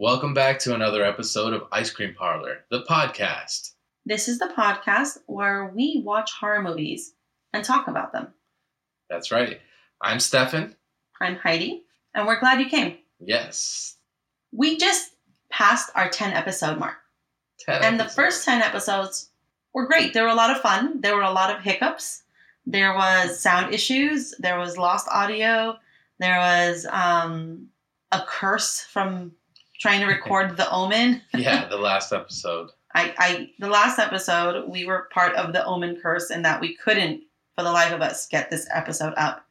Welcome back to another episode of Ice Cream Parlor, the podcast. This is the podcast where we watch horror movies and talk about them. That's right. I'm Stefan. I'm Heidi, and we're glad you came. Yes. We just passed our 10 episode mark. 10 And the first 10 episodes were great. There were a lot of fun. There were a lot of hiccups. There was sound issues. There was lost audio. There was um, a curse from trying to record The Omen. yeah, the last episode. I, I the last episode we were part of the omen curse and that we couldn't for the life of us get this episode up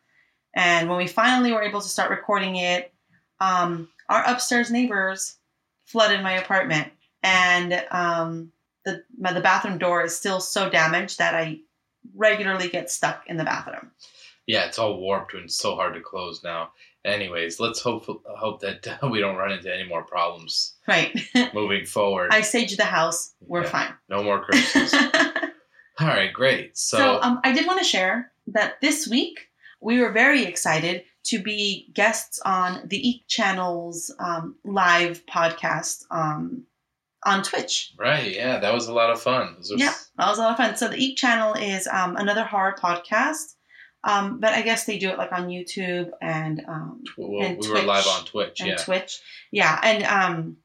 and when we finally were able to start recording it um, our upstairs neighbors flooded my apartment and um, the my, the bathroom door is still so damaged that i regularly get stuck in the bathroom Yeah, it's all warped and so hard to close now. Anyways, let's hope hope that we don't run into any more problems right moving forward. i sage the house we're Yeah. fine no more curses. all right, great. So, So, um, I did want to share that this week we were very excited to be guests on the Eek Channel's um, live podcast um, on Twitch. right, yeah, that was a lot of fun. Was- Yeah, that was a lot of fun. So the Eek Channel is um, another horror podcast, um, but I guess they do it like on YouTube and um, well, and we were live Twitch on Twitch. and Yeah, Twitch. Yeah, and um,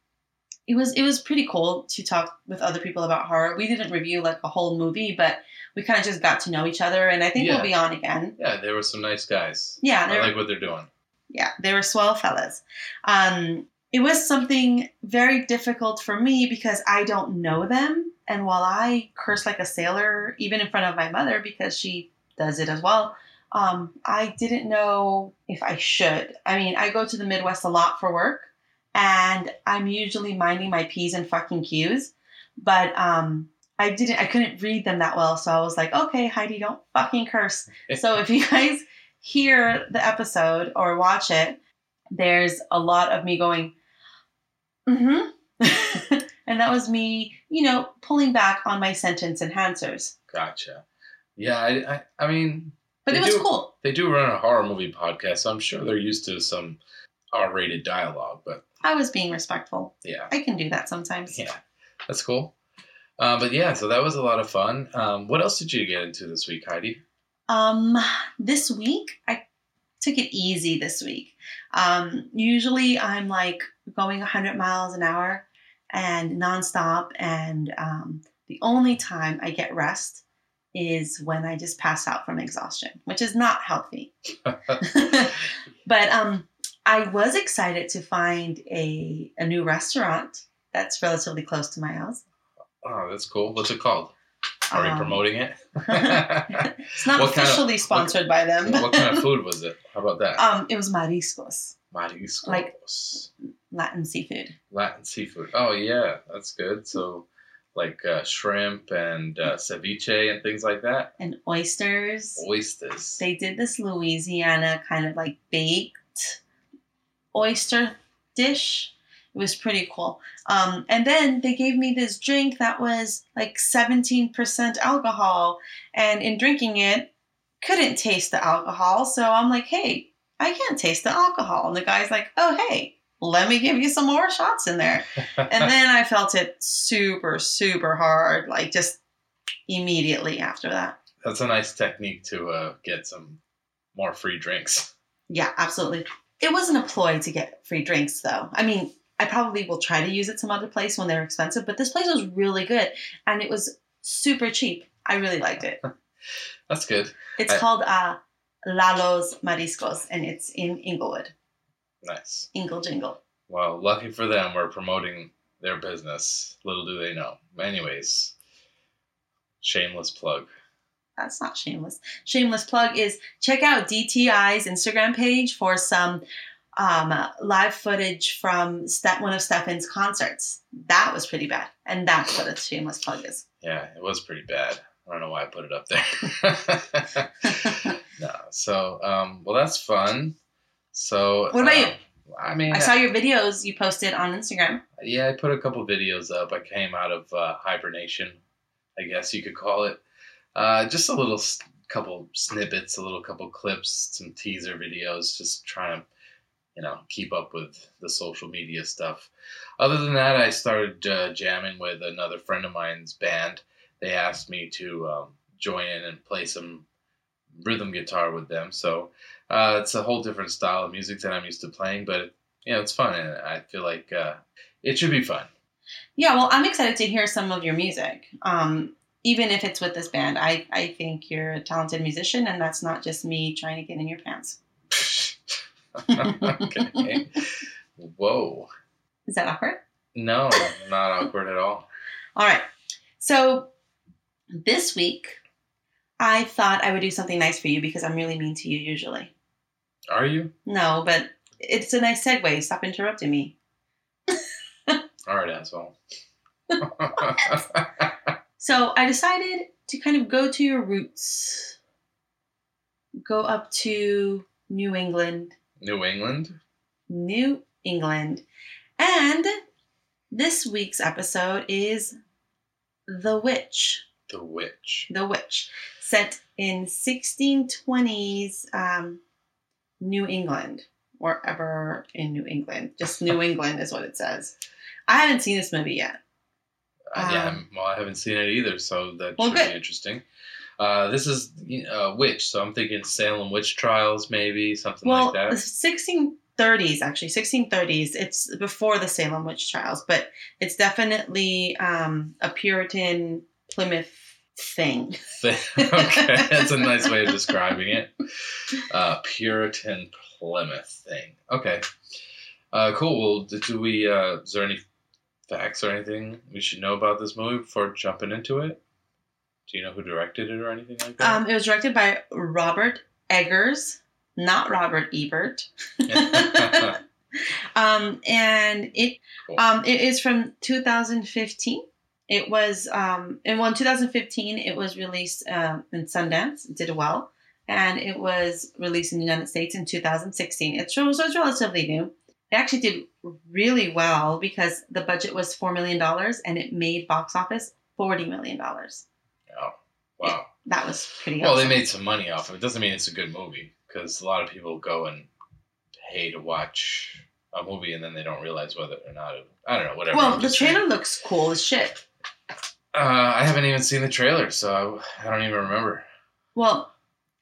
it was it was pretty cool to talk with other people about horror. We didn't review like a whole movie, but we kind of just got to know each other, and I think Yeah. we'll be on again. yeah, there were some nice guys. Yeah, I like what they're doing. yeah, they were swell fellas. Um, it was something very difficult for me because I don't know them, and while I curse like a sailor, even in front of my mother because she does it as well. Um, I didn't know if I should. I mean, I go to the Midwest a lot for work, and I'm usually minding my p's and fucking q's, but um, I didn't. I couldn't read them that well, so I was like, okay, Heidi, don't fucking curse. So if you guys hear the episode or watch it, there's a lot of me going, mm-hmm. and that was me, you know, pulling back on my sentence enhancers. Gotcha. Yeah, I, I, I mean, But They it was do- cool. they do run a horror movie podcast, so I'm sure they're used to some R-rated dialogue. But I was being respectful. yeah, I can do that sometimes. yeah, that's cool. Uh, but yeah, so that was a lot of fun. Um, what else did you get into this week, Heidi? Um, this week I took it easy this week. Um, usually I'm like going 100 miles an hour and nonstop, and um, the only time I get rest is when I just pass out from exhaustion, which is not healthy. but um, I was excited to find a a new restaurant that's relatively close to my house. Oh, that's cool. What's it called? Are we Um, promoting it? It's not What kind of- officially sponsored by them. what kind of food was it? How about that? Um, it was mariscos, Mariscos. like- Latin seafood. Latin seafood. Oh yeah, that's good. So, like uh, shrimp and uh, ceviche and things like that. and oysters. Oysters. They did this Louisiana kind of like baked oyster dish. It was pretty cool. Um, and then they gave me this drink that was like 17% alcohol. And in drinking it, couldn't taste the alcohol. So I'm like, hey, I can't taste the alcohol. And the guy's like, oh, hey, let me give you some more shots in there. And then I felt it super, super hard, like just immediately after that. That's a nice technique to uh, get some more free drinks. Yeah, absolutely. It wasn't a ploy to get free drinks, though. I mean, I probably will try to use it some other place when they're expensive, but this place was really good and it was super cheap. I really liked it. That's good. It's I- called uh, Lalo's Mariscos and it's in Inglewood. Nice. Ingle Jingle. Well, lucky for them, we're promoting their business. Little do they know. Anyways, shameless plug. That's not shameless. Shameless plug is check out DTI's Instagram page for some um, live footage from Ste- one of Stefan's concerts. That was pretty bad. And that's what a shameless plug is. Yeah, it was pretty bad. I don't know why I put it up there. no, so um, well, that's fun. So What about you? um, I mean, I saw your videos you posted on Instagram. Yeah, I put a couple videos up. I came out of uh, hibernation, I guess you could call it. Uh, just a little s- couple snippets, a little couple clips, some teaser videos, just trying to you know, keep up with the social media stuff. Other than that, I started uh, jamming with another friend of mine's band. They asked me to um, join in and play some rhythm guitar with them. So uh, it's a whole different style of music than I'm used to playing, but you know, it's fun, and I feel like uh, it should be fun. Yeah, well, I'm excited to hear some of your music. Um, even if it's with this band, I, I think you're a talented musician, and that's not just me trying to get in your pants. okay. Whoa. Is that awkward? No, not awkward at all. All right. So this week, I thought I would do something nice for you because I'm really mean to you usually. Are you? No, but it's a nice segue. Stop interrupting me. All right, asshole. So I decided to kind of go to your roots, go up to New England, New England? New England. And this week's episode is The Witch. The Witch. The Witch, set in 1620s um, New England, or ever in New England. Just New England is what it says. I haven't seen this movie yet. Uh, yeah, Um, well, I haven't seen it either, so that Well, should good. be interesting. Uh, this is uh, witch, so I'm thinking Salem witch trials, maybe something Well, like that. 1630s, actually, 1630s. It's before the Salem witch trials, but it's definitely um, a Puritan Plymouth thing. okay, that's a nice way of describing it. Uh, Puritan Plymouth thing. Okay, uh, cool. Well, do- do we? Uh, is there any facts or anything we should know about this movie before jumping into it? Do you know who directed it or anything like that? Um, it was directed by Robert Eggers, not Robert Ebert. um, and it Cool. um, it is from 2015. It was um, in well, in 2015 it was released um, in Sundance. It did well, and it was released in the United States in 2016. It's so it's relatively new. It actually did really well because the budget was four million dollars and it made box office forty million dollars. oh, wow. That was pretty. Well, they made some money off of it. Doesn't mean it's a good movie because a lot of people go and pay to watch a movie and then they don't realize whether or not it, I don't know whatever. Well, the saying. trailer looks cool as shit. Uh, I haven't even seen the trailer, so I, I don't even remember. Well,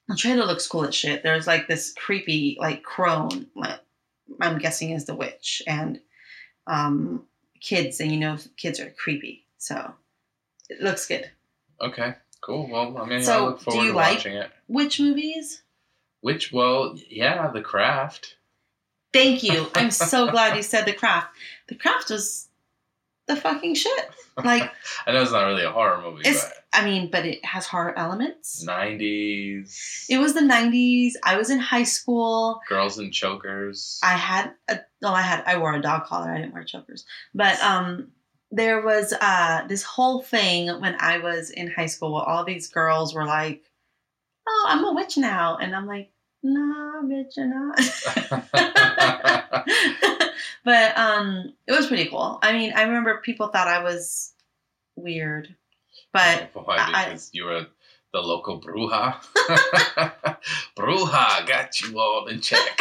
the trailer looks cool as shit. There's like this creepy, like crone, like I'm guessing is the witch, and um, kids, and you know, kids are creepy, so it looks good. Okay, cool. Well, I mean, So, I look do forward you to like- watching it. Witch movies? Which, well, yeah, The Craft. Thank you. I'm so glad you said the craft. The craft was the fucking shit. Like, I know it's not really a horror movie, but I mean, but it has horror elements. 90s. It was the 90s. I was in high school. Girls in Chokers. I had a no, I had I wore a dog collar. I didn't wear chokers. But um there was uh this whole thing when I was in high school where all these girls were like, "Oh, I'm a witch now." And I'm like, "Nah, bitch, you're not." but um it was pretty cool. I mean, I remember people thought I was weird. But Why? I- you were the local bruja? bruja got you all in check.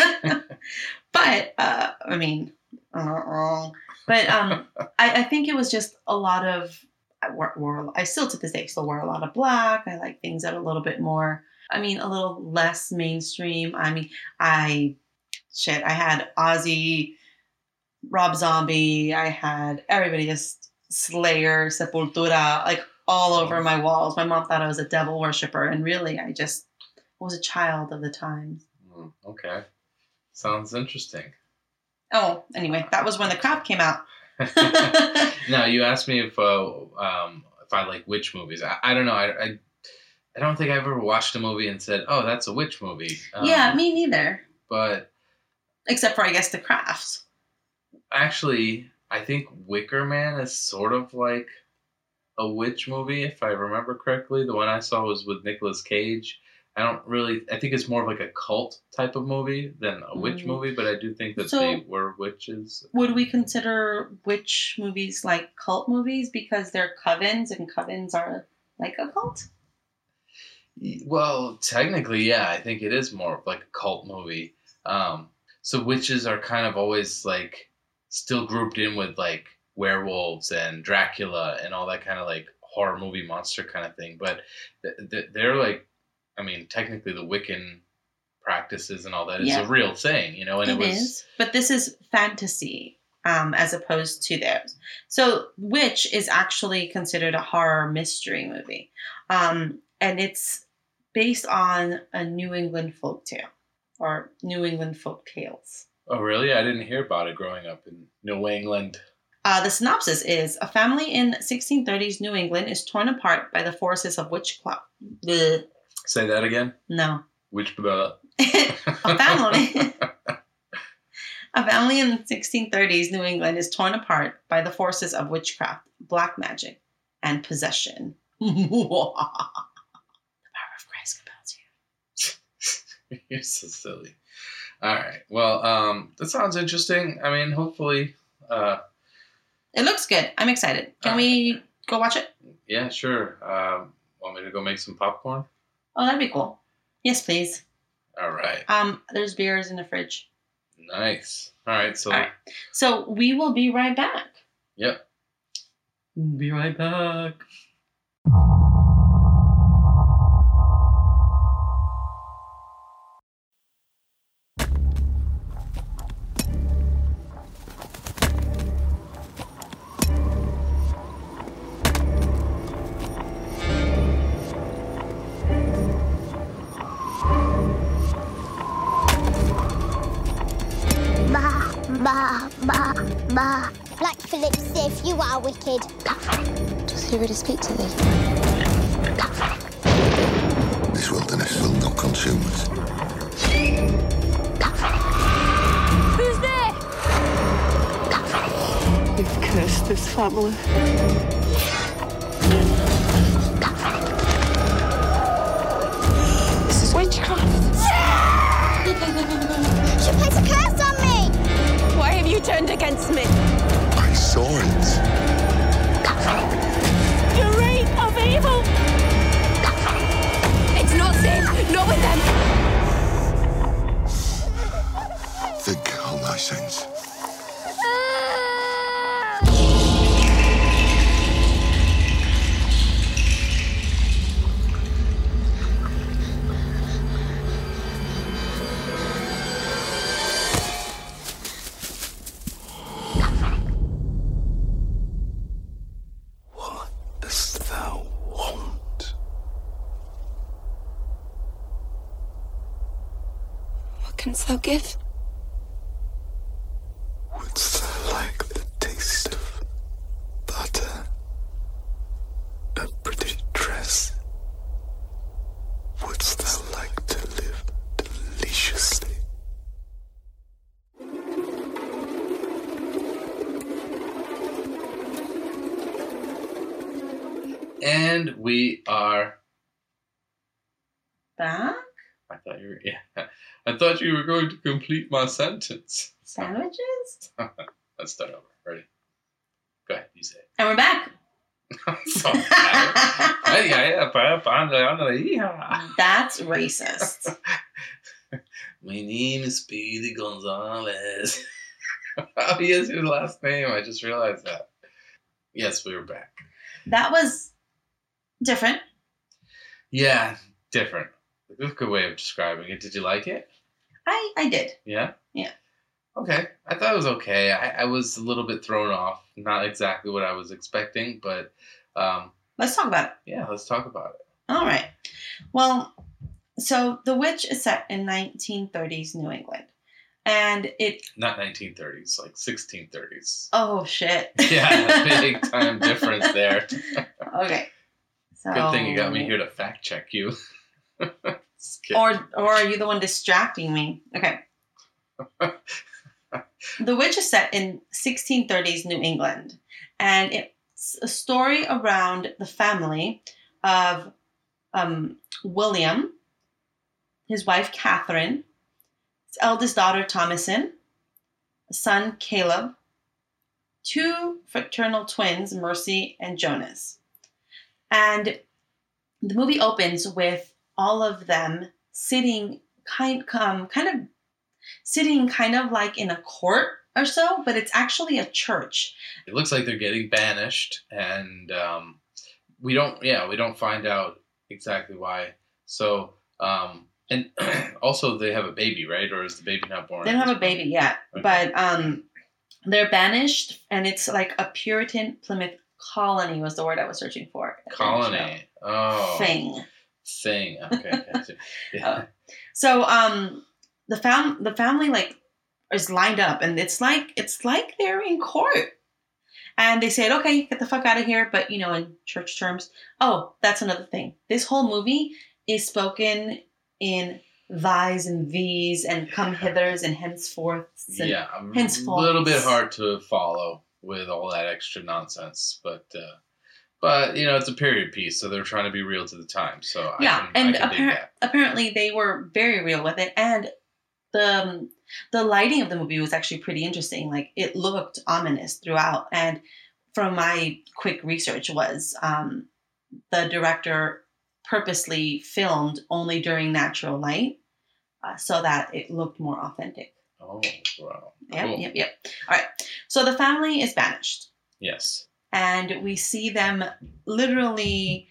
but uh, I mean, uh, but um, I, I think it was just a lot of I wore, wore I still to this day still wear a lot of black. I like things that are a little bit more. I mean, a little less mainstream. I mean, I shit. I had Ozzy, Rob Zombie. I had everybody just Slayer, Sepultura, like all over my walls. My mom thought I was a devil worshiper, and really, I just was a child of the times. Hmm, okay. Sounds interesting. Oh, anyway, that was when the crap came out. now you asked me if uh, um, if I like witch movies. I, I don't know. I, I I don't think I've ever watched a movie and said, "Oh, that's a witch movie." Um, yeah, me neither. But Except for I guess the Craft. actually, I think Wicker Man is sort of like a witch movie, if I remember correctly. The one I saw was with Nicolas Cage. I don't really. I think it's more of like a cult type of movie than a witch Mm. movie, but I do think that So- they were witches. Would we consider witch movies like cult movies because they're covens and covens are like a cult? Well, technically, yeah, I think it is more of like a cult movie. Um, So witches are kind of always like still grouped in with like werewolves and Dracula and all that kind of like horror movie monster kind of thing. But th- th- they're like, I mean, technically the Wiccan practices and all that is Yeah. a real thing, you know. And It it, is, was but this is fantasy um, as opposed to theirs. So, Witch is actually considered a horror mystery movie, um, and it's based on a New England folk tale or New England folk tales. oh really? I didn't hear about it growing up in New England. Uh, the synopsis is a family in 1630s New England is torn apart by the forces of witchcraft. Bleh. Say that again. No. Which a family. a family in 1630s New England is torn apart by the forces of witchcraft, black magic, and possession. the power compels you. You're so silly. All right. Well, um, that sounds interesting. I mean, hopefully, uh, It looks good. I'm excited. Can we go watch it? yeah, sure. Um, want me to go make some popcorn? Oh, that'd be cool. Yes, please. All right. Um, there's beers in the fridge. Nice. All right. So, All right. So we will be right back. yep. Be right back. Dress? Wouldst thou like to live deliciously? And we are. Back? I thought you were. Yeah. I thought you were going to complete my sentence. Sandwiches? Let's start over. Ready? Go ahead. You say it. And we're back. That's racist. My name is Speedy Gonzalez. oh, he has your last name. I just realized that. Yes, we were back. That was different. Yeah, different. That's a good way of describing it. Did you like it? I I did. Yeah? Yeah. Okay. I thought it was okay. I, I was a little bit thrown off. Not exactly what I was expecting, but um, Let's talk about it. yeah, let's talk about it. All right. Well, so The Witch is set in 1930s New England. And it Not 1930s, like 1630s. oh shit. Yeah, big time difference there. Okay. So Good thing you got me here to fact check you. Or or are you the one distracting me? Okay. The Witch is set in 1630s New England, and it's a story around the family of um, William, his wife Catherine, his eldest daughter Thomasin, son Caleb, two fraternal twins Mercy and Jonas, and the movie opens with all of them sitting kind um, kind of sitting kind of like in a court or so, but it's actually a church. It looks like they're getting banished, and um, we don't. Yeah, we don't find out exactly why. So, um, and also they have a baby, right? Or is the baby not born? They don't have a baby yet, Okay. but um, they're banished, and it's like a Puritan Plymouth colony was the word I was searching for. Colony. Oh, thing. Thing. Okay. gotcha. Yeah. So um, the fam the family like is lined up, and it's like it's like they're in court. And they said, okay, get the fuck out of here. But, you know, in church terms, oh, that's another thing. This whole movie is spoken in thys and these and come hithers and henceforths. And, yeah, a little bit hard to follow with all that extra nonsense, but uh, but you know it's a period piece, so they're trying to be real to the time. So Yeah, I can, and I can dig that. apparently they were very real with it. And the um, the lighting of the movie was actually pretty interesting. Like it looked ominous throughout. And from my quick research was um, the director purposely filmed only during natural light uh, so that it looked more authentic. Oh, wow. Yep, Cool. yep, yep. All right. So the family is banished. Yes. and we see them literally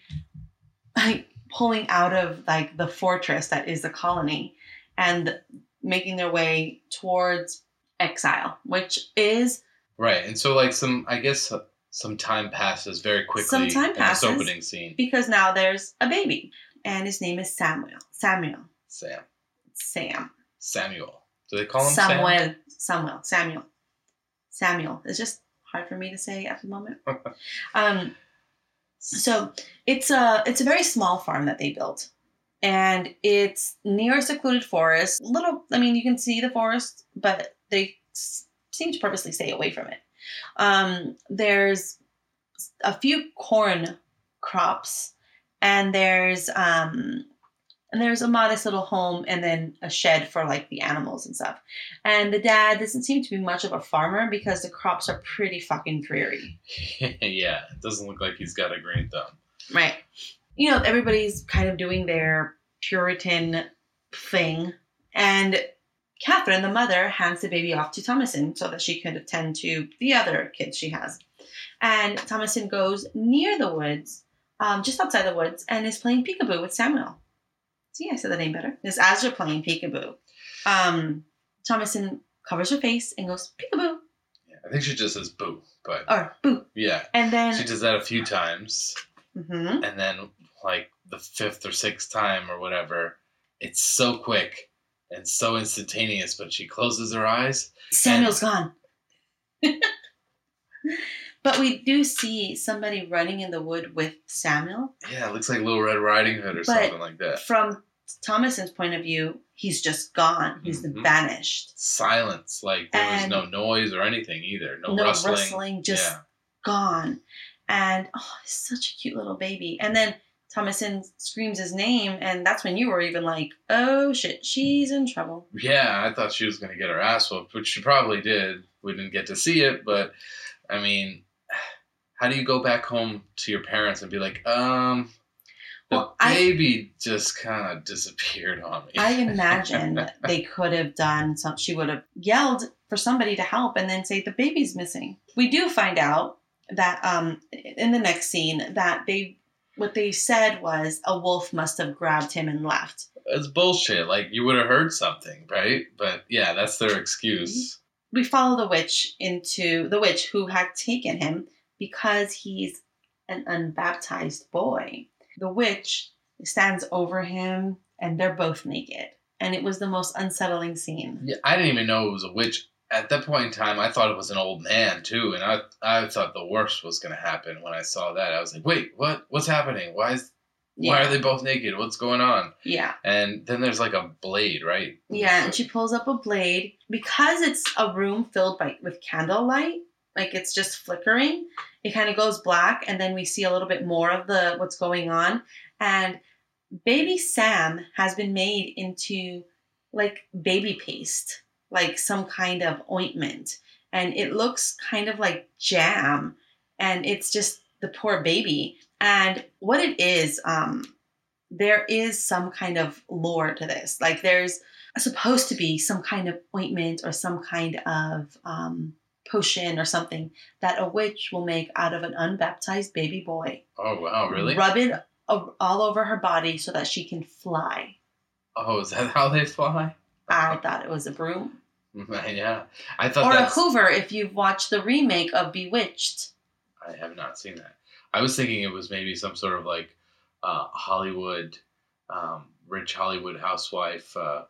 like pulling out of like the fortress that is the colony and making their way towards exile which is Right, and so like some, I guess uh, some time passes very quickly. Some time in passes. This opening scene, because now there's a baby and his name is samuel. Samuel. Sam, sam. Samuel. Do they call him Sam? samuel. Samuel. Samuel. Samuel. It's just hard for me to say at the moment. Um So it's a it's a very small farm that they built, and it's near a secluded forest. Little, I mean, you can see the forest, but they s- seem to purposely stay away from it. Um, there's a few corn crops, and there's um, and there's a modest little home, and then a shed for like the animals and stuff. And the dad doesn't seem to be much of a farmer because the crops are pretty fucking dreary. yeah, it doesn't look like he's got a green thumb. Right. You know, everybody's kind of doing their Puritan thing. And Catherine, the mother, hands the baby off to Thomasin so that she could attend to the other kids she has. And Thomasin goes near the woods, um, just outside the woods, and is playing peekaboo with Samuel. See, I said the name better. It's as they're playing peekaboo. Um, Thomasin covers her face and goes peekaboo Yeah, I think she just says boo, but or boo. yeah, And then she does that a few times, Mhm. and then like the fifth or sixth time or whatever, it's so quick and so instantaneous. But she closes her eyes. Samuel's gone. but we do see somebody running in the wood with Samuel. Yeah, it looks like Little Red Riding Hood or But- something like that. From Thomasin's point of view, he's just gone. He's Mhm. vanished. Silence, like there was no noise or anything either. No, No rustling. rustling, just yeah. gone. And oh, he's such a cute little baby. And then Thomasin screams his name, and that's when you were even like, "Oh shit, she's in trouble." Yeah, I thought she was going to get her ass whooped, which she probably did. We didn't get to see it, but I mean, how do you go back home to your parents and be like, um, the Well, I- baby just kind of disappeared on me? I imagine they could have done some. She would have yelled for somebody to help, and then say the baby's missing. We do find out that um, in the next scene that they what they said was a wolf must have grabbed him and left. it's bullshit. Like you would have heard something, right? But yeah, that's their excuse. Mm-hmm. We follow the witch into the witch who had taken him because he's an unbaptized boy. The witch stands over him, and they're both naked. And it was the most unsettling scene. Yeah, I didn't even know it was a witch. At that point in time, I thought it was an old man too, and I I thought the worst was going to happen when I saw that. I was like, "Wait, what? What's happening? Why is why are they both naked? What's going on?" Yeah. And then there's like a blade, right? Yeah, and she pulls up a blade because it's a room filled by with candlelight. Like it's just flickering. It kind of goes black, and then we see a little bit more of the what's going on. And baby Sam has been made into like baby paste, like some kind of ointment, and it looks kind of like jam. And it's just the poor baby. And what it is, um, there is some kind of lore to this. Like there's supposed to be some kind of ointment or some kind of um, potion or something that a witch will make out of an unbaptized baby boy. Oh wow, really? Rub it all over her body so that she can fly. Oh, is that how they fly? I thought it was a broom. yeah, I thought Or a hoover if you've watched the remake of Bewitched. I have not seen that. I was thinking it was maybe some sort of like uh, Hollywood, um, rich Hollywood housewife uh,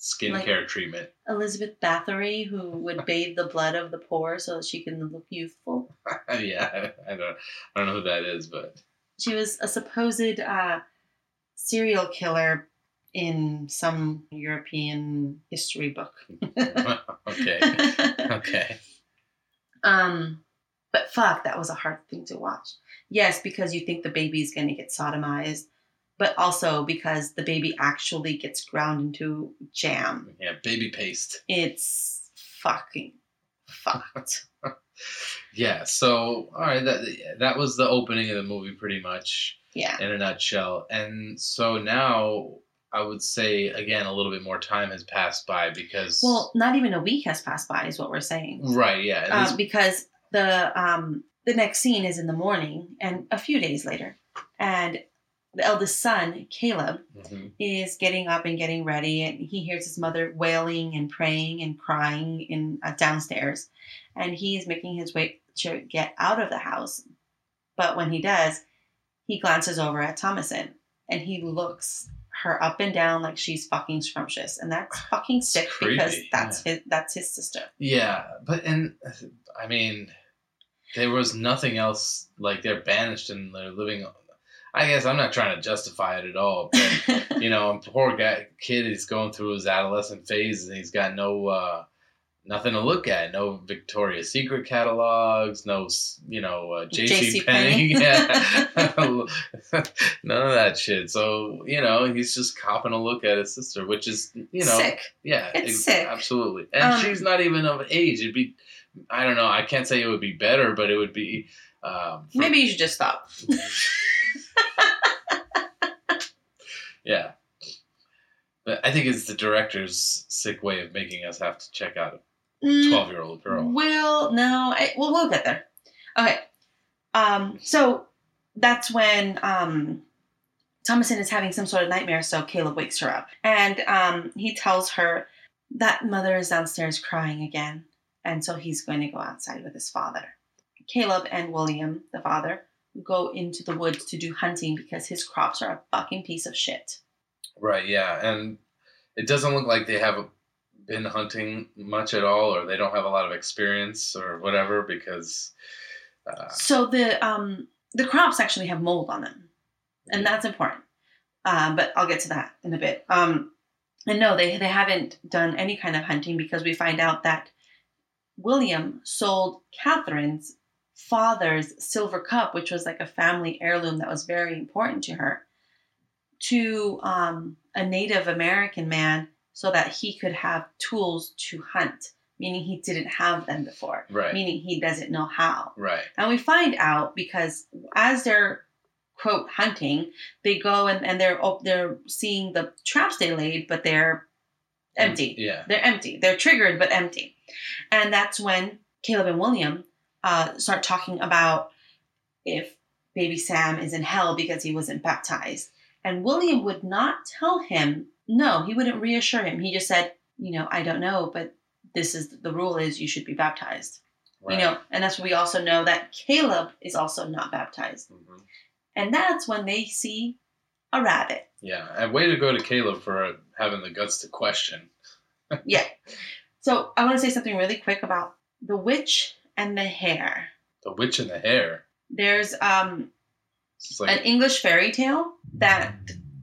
skincare treatment. Elizabeth Bathory, who would bathe the blood of the poor so that she can look youthful. yeah, I don't, I don't know who that is, but She was a supposed uh, serial killer in some European history book. okay, okay. um, but fuck, that was a hard thing to watch. Yes, because you think the baby is going to get sodomized, but also because the baby actually gets ground into jam. Yeah, baby paste. It's fucking fucked. Yeah, so all right, that that was the opening of the movie, pretty much Yeah. in a nutshell. And so now I would say again, a little bit more time has passed by because Well, not even a week has passed by, is what we're saying. right, yeah, Um, because the um, the next scene is in the morning and a few days later, and the eldest son, Caleb, Mhm. is getting up and getting ready, and he hears his mother wailing and praying and crying in uh, downstairs, and he is making his way to get out of the house. But when he does, he glances over at Thomasin and he looks her up and down like she's fucking scrumptious, and that's fucking sick creepy, because that's his that's his sister. Yeah, but and I mean, there was nothing else. Like they're banished and they're living. I guess I'm not trying to justify it at all, but you know, poor guy kid is going through his adolescent phase and he's got no uh, nothing to look at. No Victoria's Secret catalogs. No, you know, uh, J.C. Penney. Yeah, none of that shit. So you know, he's just copping a look at his sister, which is you know, sick. yeah, It's ex- sick. absolutely. And Um, she's not even of age. It'd be, I don't know. I can't say it would be better, but it would be. Um, for- Maybe you should just stop. yeah. But I think it's the director's sick way of making us have to check out a Mm, twelve-year-old girl. Will no, I, well we'll get there. Okay, um, so that's when um, Thomasin is having some sort of nightmare. So Caleb wakes her up, and um, he tells her that mother is downstairs crying again, and so he's going to go outside with his father. Caleb and William, the father, go into the woods to do hunting because his crops are a fucking piece of shit. Right. Yeah, and it doesn't look like they have been hunting much at all, or they don't have a lot of experience, or whatever, because. Uh, So the um, the crops actually have mold on them. and that's important. Um, but I'll get to that in a bit. Um, and no, they they haven't done any kind of hunting because we find out that William sold Catherine's father's silver cup, which was like a family heirloom that was very important to her, to um, a Native American man so that he could have tools to hunt, meaning he didn't have them before, Right. meaning he doesn't know how. right. And we find out because as they're quote hunting, they go and, and they're they're seeing the traps they laid, but they're empty. Yeah. They're empty. They're triggered but empty. And that's when Caleb and William uh, start talking about if baby Sam is in hell because he wasn't baptized. And William would not tell him, no, he wouldn't reassure him. He just said, you know, I don't know, but this is the rule is you should be baptized Right. you know and that's we also know that caleb is also not baptized Mhm. and that's when they see a rabbit Yeah. And way to go to Caleb for having the guts to question. yeah so i want to say something really quick about the witch and the hare The witch and the hare. there's um like an english fairy tale that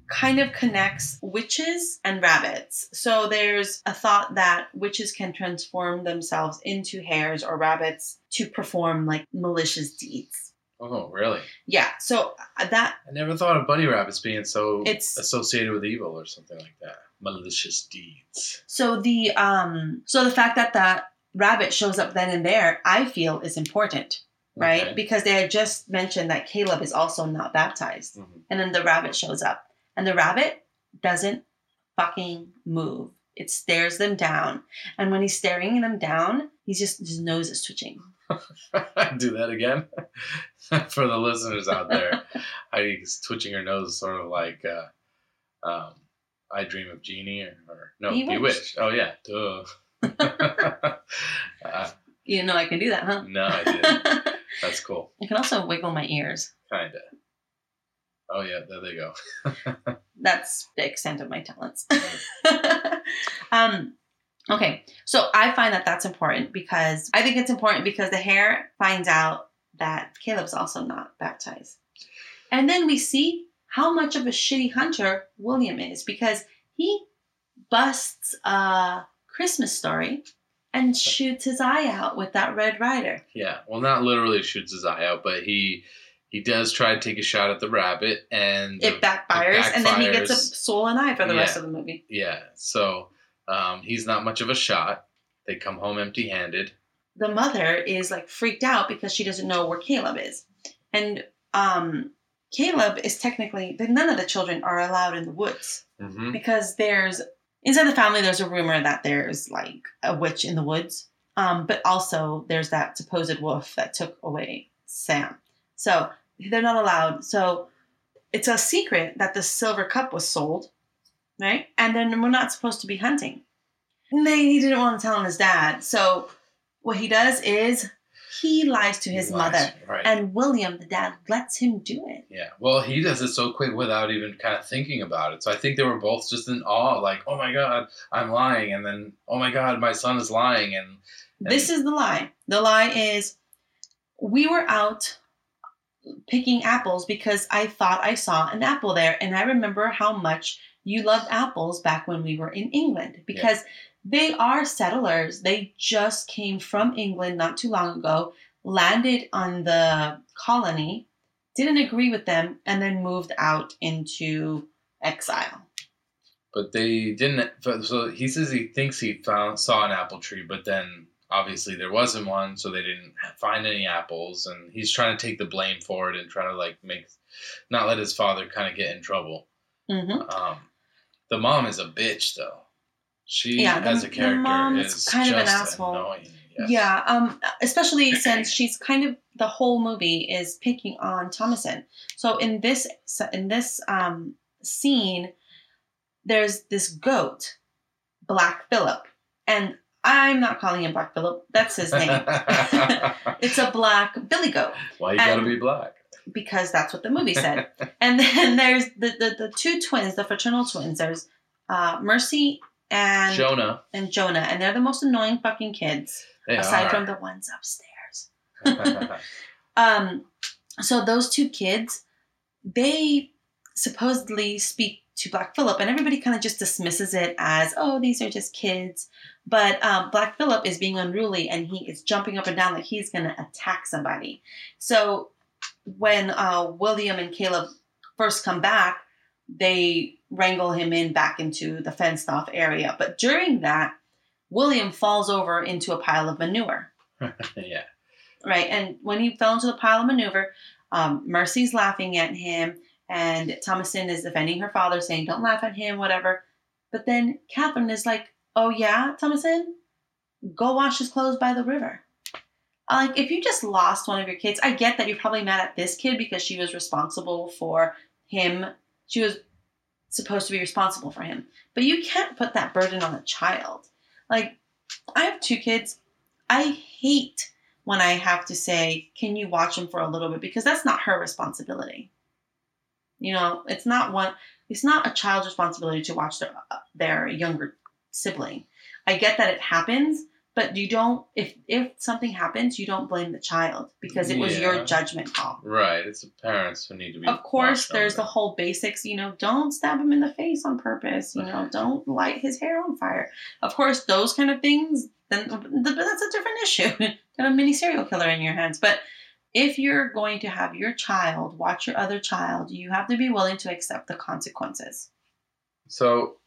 kind of connects witches and rabbits so there's a thought that witches can transform themselves into hares or rabbits to perform like malicious deeds oh, really? yeah so uh, that I never thought of bunny rabbits being so It's- associated with evil or something like that. Malicious deeds. So the um so the fact that that rabbit shows up then and there, I feel is important, right? Okay. Because they had just mentioned that Caleb is also not baptized. Mhm. And then the rabbit shows up. And the rabbit doesn't fucking move. It stares them down. And when he's staring them down, he's just his nose is twitching. Do that again for the listeners out there. Heidi's twitching her nose, sort of like uh, um, "I Dream of Jeannie" or, or no, Bewitched. Bewitched. Oh yeah, duh. uh, You know I can do that, huh? no, I didn't. That's cool. I can also wiggle my ears. Kinda. Oh yeah, there they go. That's the extent of my talents. um, okay, so I find that that's important because I think it's important because the hare finds out that Caleb's also not baptized. And then we see how much of a shitty hunter William is because he busts a Christmas story and shoots his eye out with that Red Ryder. Yeah, well, not literally shoots his eye out, but he he does try to take a shot at the rabbit, and It backfires, and then he gets a backfires. swollen eye for the rest of the movie. yeah. So um, he's not much of a shot. They come home empty-handed. the mother is like freaked out because she doesn't know where Caleb is. And um Caleb is technically none of the children are allowed in the woods hmm because there's inside the family there's a rumor that there's like a witch in the woods. Um, but also there's that supposed wolf that took away Sam. So they're not allowed. So it's a secret that the silver cup was sold, right? And then we're not supposed to be hunting. And they he didn't want to tell his dad. So what he does is he lies to his lies, mother. right? And William, the dad, lets him do it. yeah. Well, he does it so quick without even kind of thinking about it. So I think they were both just in awe, like, "Oh my god, I'm lying," and then, "Oh my god, my son is lying," and This is the lie. The lie is we were out picking apples because I thought I saw an apple there. And I remember how much you loved apples back when we were in England because they are settlers. They just came from England not too long ago, landed on the colony, didn't agree with them, and then moved out into exile. but they didn't. So he says he thinks he found saw an apple tree, but then obviously there wasn't one, so they didn't find any apples, and he's trying to take the blame for it and try to like make not let his father kind of get in trouble. hmm Um, the mom is a bitch though. She Yeah, the- as a the character mom is is kind of an asshole. Annoying. Yes. Yeah, um, especially since she's kind of the whole movie is picking on Thomasin. So in this in this um, scene, there's this goat, Black Phillip, and I'm not calling him Black Phillip. That's his name. it's a black billy goat Why you gotta be black? because that's what the movie said. and then there's the, the the two twins, the fraternal twins. There's uh, Mercy and Jonah. and Jonah, and they're the most annoying fucking kids They aside are. from the ones upstairs. Um, so those two kids, they supposedly speak to Black Phillip, and everybody kind of just dismisses it as, oh, these are just kids. But um, Black Phillip is being unruly, and he is jumping up and down like he's going to attack somebody. So when uh, William and Caleb first come back, they wrangle him in back into the fenced off area. But during that, William falls over into a pile of manure yeah. right? And when he fell into the pile of manure, um, Mercy's laughing at him, and Thomasin is defending her father, saying, "Don't laugh at him, whatever." But then Catherine is like, "Oh yeah, Thomasin, go wash his clothes by the river." Like, if you just lost one of your kids, I get that you're probably mad at this kid because she was responsible for him. She was supposed to be responsible for him, but you can't put that burden on a child. Like, I have two kids. I hate when I have to say, "Can you watch them for a little bit?" Because that's not her responsibility. You know, it's not one. It's not a child's responsibility to watch their uh, their younger sibling. I get that it happens, but you don't. If if something happens, you don't blame the child because it was Yeah. your judgment call. Right. It's the parents who need to be. Of course, there's the whole basics. You know, don't stab him in the face on purpose. You know, don't light his hair on fire. Of course, those kind of things. Then but that's a different issue. Got a mini serial killer in your hands. But if you're going to have your child watch your other child, you have to be willing to accept the consequences. So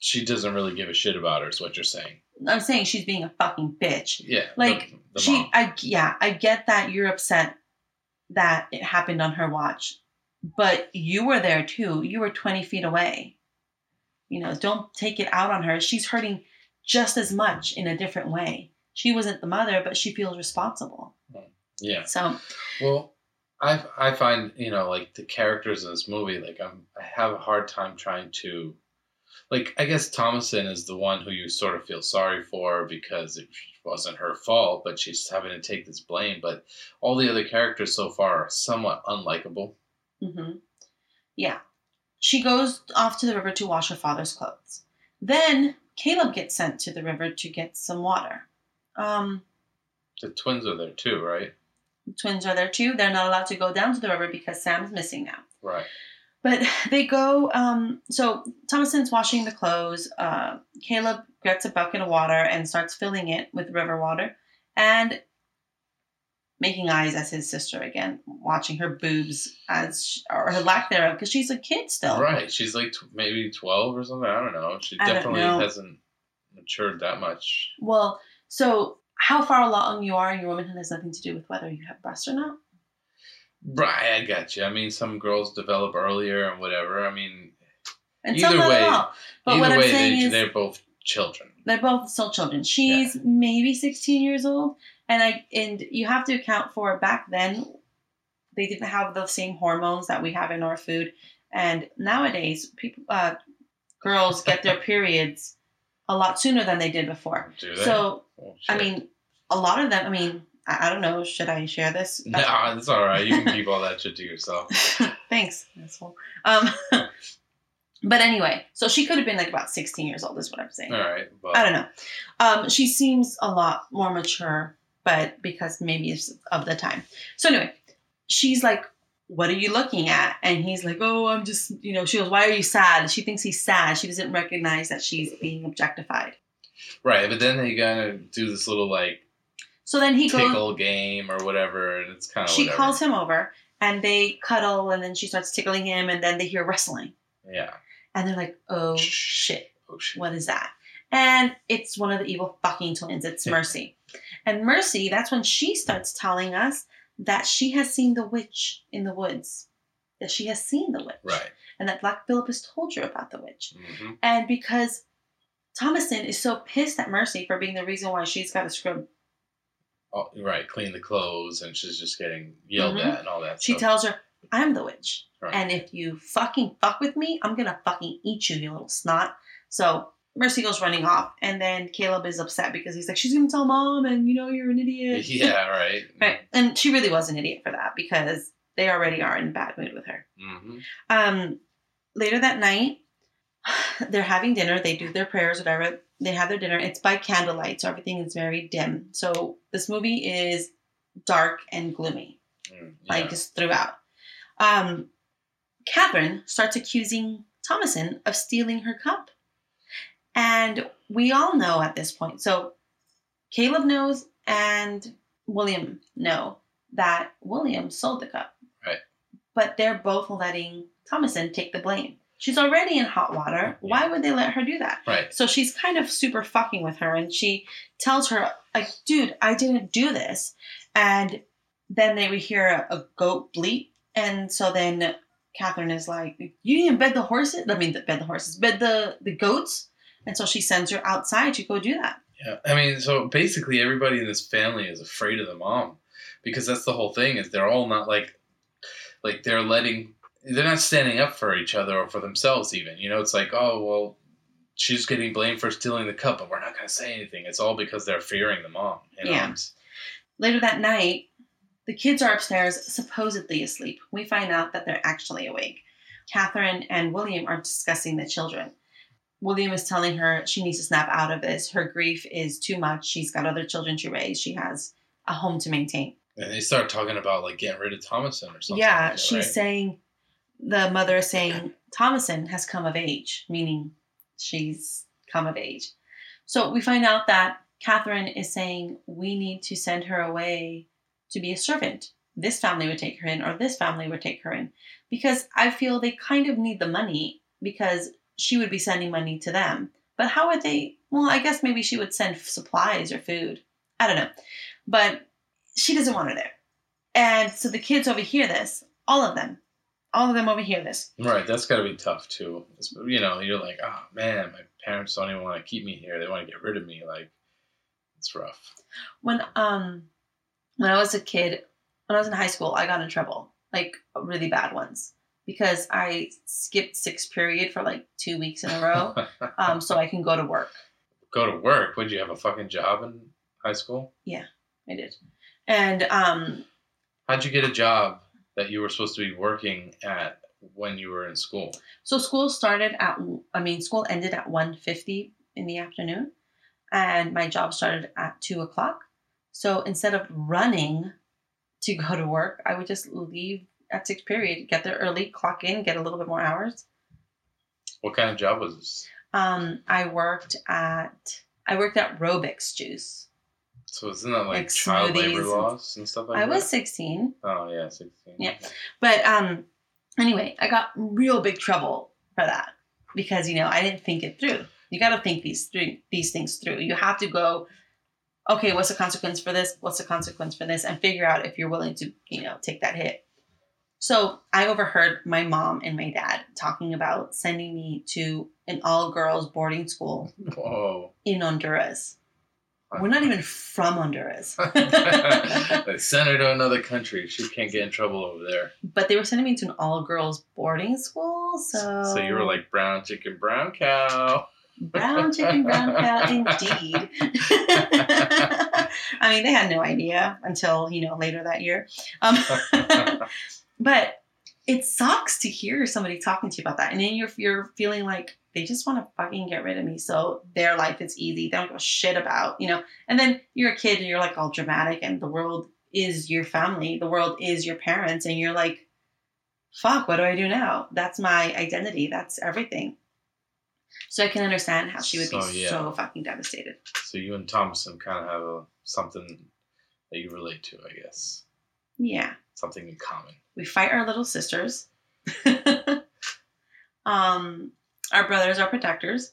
she doesn't really give a shit about her. Is what you're saying? I'm saying she's being a fucking bitch. Yeah. Like, the, the she mom. i yeah i get that you're upset that it happened on her watch but you were there too you were 20 feet away you know, don't take it out on her. She's hurting just as much in a different way. She wasn't the mother, but she feels responsible. Hmm. Yeah. So, Well, I I find you know like the characters in this movie like I'm I have a hard time trying to like I guess Thomasin is the one who you sort of feel sorry for because it wasn't her fault, but she's having to take this blame. But all the other characters so far are somewhat unlikable. Mm-hmm. yeah. She goes off to the river to wash her father's clothes. Then Caleb gets sent to the river to get some water. Um, The twins are there too, right? Twins are there too. They're not allowed to go down to the river because Sam's missing now. Right. But they go. Um, so Thomasin's washing the clothes. Uh, Caleb gets a bucket of water and starts filling it with river water, and making eyes at his sister again, watching her boobs as sh or her lack thereof, because she's a kid still. Right. She's like tw- maybe twelve or something. I don't know. She I definitely know. hasn't matured that much. Well, so how far along you are in your womanhood has nothing to do with whether you have breasts or not. Right. I got you. I mean, some girls develop earlier and whatever. I mean, And Either way- But either way, they, they're both children. they're both still children. She's maybe 16 years old, and I and you have to account for back then they didn't have the same hormones that we have in our food, and nowadays people uh, girls get their periods a lot sooner than they did before. They? So Well, I mean, a lot of them. I mean, I, I don't know. Should I share this? Nah, it's all right. You can keep all that shit to yourself. Thanks, asshole. Um, but anyway, so she could have been like about 16 years old, is what I'm saying. All right. But I don't know. Um, she seems a lot more mature, but because maybe it's of the time. So anyway, she's like, "What are you looking at?" And he's like, "Oh, I'm just, you know." She goes, "Why are you sad?" She thinks he's sad. She doesn't recognize that she's being objectified. Right, but then they gotta do this little like So then he goes. tickle game or whatever, and it's kind of She whatever. calls him over, and they cuddle, and then she starts tickling him, and then they hear wrestling, Yeah. and they're like, "Oh shit." Oh shit. what is that? And it's one of the evil fucking twins. It's Mercy. And Mercy, that's when she starts telling us that she has seen the witch in the woods. That she has seen the witch. Right. And that Black Phillip has told you about the witch. hmm And because Thomasin is so pissed at Mercy for being the reason why she's got to scrub, Oh, right. Clean the clothes, and she's just getting yelled Mhm. at and all that. she stuff. tells her, I'm the witch. Right. And if you fucking fuck with me, I'm gonna fucking eat you, you little snot. So Mercy goes running off, and then Caleb is upset because he's like, she's gonna tell mom, and you know you're an idiot. Yeah. Right. Right. And she really was an idiot for that because they already are in bad mood with her. hmm Um, later that night, they're having dinner. They do their prayers, whatever. They have their dinner. It's by candlelight, so everything is very dim. So this movie is dark and gloomy Mm, like just throughout. Um, Catherine starts accusing Thomasin of stealing her cup. And we all know at this point. So Caleb knows and William know that William sold the cup. Right. But they're both letting Thomasin take the blame. She's already in hot water. Why would they let her do that? Right. So she's kind of super fucking with her, and she tells her, like, dude, I didn't do this. And then they would hear a, a goat bleat, and so then Catherine is like, you didn't bed the horses? I mean, bed the horses, bed the, the goats? And so she sends her outside to go do that. Yeah, I mean, so basically everybody in this family is afraid of the mom because that's the whole thing is they're all not like like they're letting they're not standing up for each other or for themselves even. You know, it's like, oh well, she's getting blamed for stealing the cup, but we're not going to say anything. It's all because they're fearing the mom. Yeah. It's- Later that night, the kids are upstairs, supposedly asleep. We find out that they're actually awake. Catherine and William are discussing the children. William is telling her she needs to snap out of this. Her grief is too much. She's got other children to raise. She has a home to maintain. And they start talking about like getting rid of Thomasin or something. yeah, like that, she's right? saying, the mother is saying, Thomasin has come of age, meaning she's come of age. So we find out that Catherine is saying, we need to send her away to be a servant. This family would take her in, or this family would take her in. Because I feel they kind of need the money because she would be sending money to them. But how would they? Well, I guess maybe she would send supplies or food. I don't know. But she doesn't want her there. And so the kids overhear this, all of them, all of them overhear this. Right, that's got to be tough too. It's- You know, you're like, oh man, my parents don't even want to keep me here. They want to get rid of me. Like, it's rough. When um when I was a kid, when I was in high school, I got in trouble, like really bad ones, because I skipped sixth period for like two weeks in a row, um, so I can go to work. Go to work. Would you have a fucking job in high school? Yeah, I did, and um, How'd you get a job that you were supposed to be working at when you were in school? so school started at I mean school ended at 1.50 in the afternoon, and my job started at two o'clock. So instead of running to go to work, I would just leave at six period, get there early, clock in, get a little bit more hours. What kind of job was this? Um, I worked at I worked at Robeks Juice. So isn't that like, Like child labor laws and stuff like I that? I was 16, Oh yeah, sixteen. Yeah. but um, anyway, I got real big trouble for that because you know I didn't think it through. You got to think these through these things through. You have to go, okay, what's the consequence for this? What's the consequence for this? And figure out if you're willing to you know take that hit. So I overheard my mom and my dad talking about sending me to an all girls boarding school Whoa. in Honduras. We're not even from Honduras. they sent her to another country. She can't get in trouble over there. but they were sending me to an all girls boarding school. So So you were like brown chicken, brown cow. brown chicken, brown cow, indeed. I mean, they had no idea until you know later that year. Um, but it sucks to hear somebody talking to you about that, and then you're you're feeling like they just want to fucking get rid of me, so their life is easy. They don't give a shit about you know. And then you're a kid, and you're like all dramatic, and the world is your family, the world is your parents, and you're like, fuck, what do I do now? That's my identity. That's everything. So I can understand how she would So, be yeah. so fucking devastated. So you and Thomasin kind of have a, something that you relate to, I guess. Yeah. Something in common. We fight our little sisters. um, our brothers are protectors,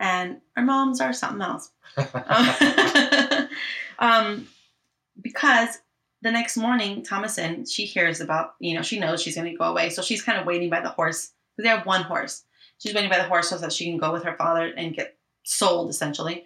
and our moms are something else. Um, um, because the next morning, Thomasin, she hears about, you know, she knows she's going to go away. So she's kind of waiting by the horse because they have one horse. She's waiting by the horse so that she can go with her father and get sold, essentially.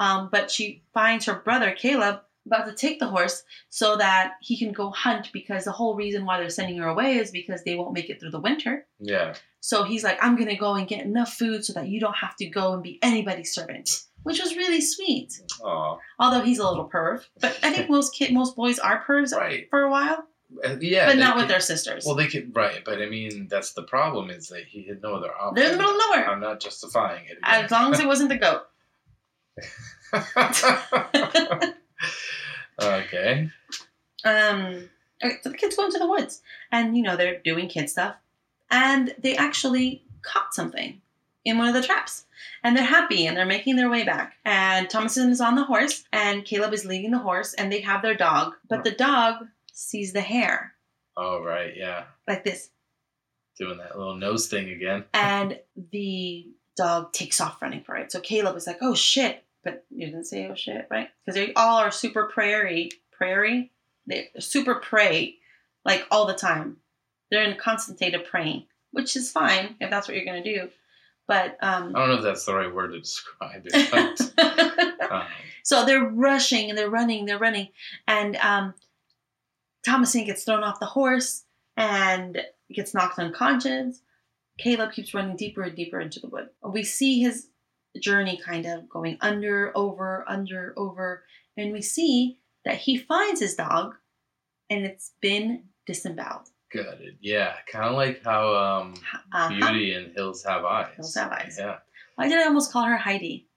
Um, but she finds her brother, Caleb, about to take the horse so that he can go hunt because the whole reason why they're sending her away is because they won't make it through the winter. Yeah. So he's like, I'm going to go and get enough food so that you don't have to go and be anybody's servant, which was really sweet. Oh, Although he's a little perv, but I think most kid, most boys are pervs right. for a while, Uh, yeah. but not with their sisters. Well, they could right, but I mean that's the problem is that he had no other option. They're in the middle of nowhere. I'm not justifying it. as long as it wasn't the goat. okay. Um, okay, so the kids go into the woods, and you know they're doing kid stuff, and they actually caught something in one of the traps, and they're happy and they're making their way back. And Thomasin is on the horse, and Caleb is leading the horse, and they have their dog, but the dog sees the hair Oh right, yeah. like this, Doing that little nose thing again. and the dog takes off running for it. So Caleb is like, "Oh shit!" But you didn't say "Oh shit," right? Because they all are super prairie, prairie. They're super pray, like all the time. They're in a constant state of praying, which is fine if that's what you're gonna do. But um, I don't know if that's the right word to describe it. But, um, so they're rushing and they're running, they're running, and um, Thomasin gets thrown off the horse and gets knocked unconscious. Caleb keeps running deeper and deeper into the wood. We see his journey kind of going under, over, under, over, and we see that he finds his dog and it's been disemboweled. good. Yeah, kind of like how um, Uh-huh. Beauty and Hills Have Eyes. Hills Have Eyes. Yeah. Why did I almost call her Heidi?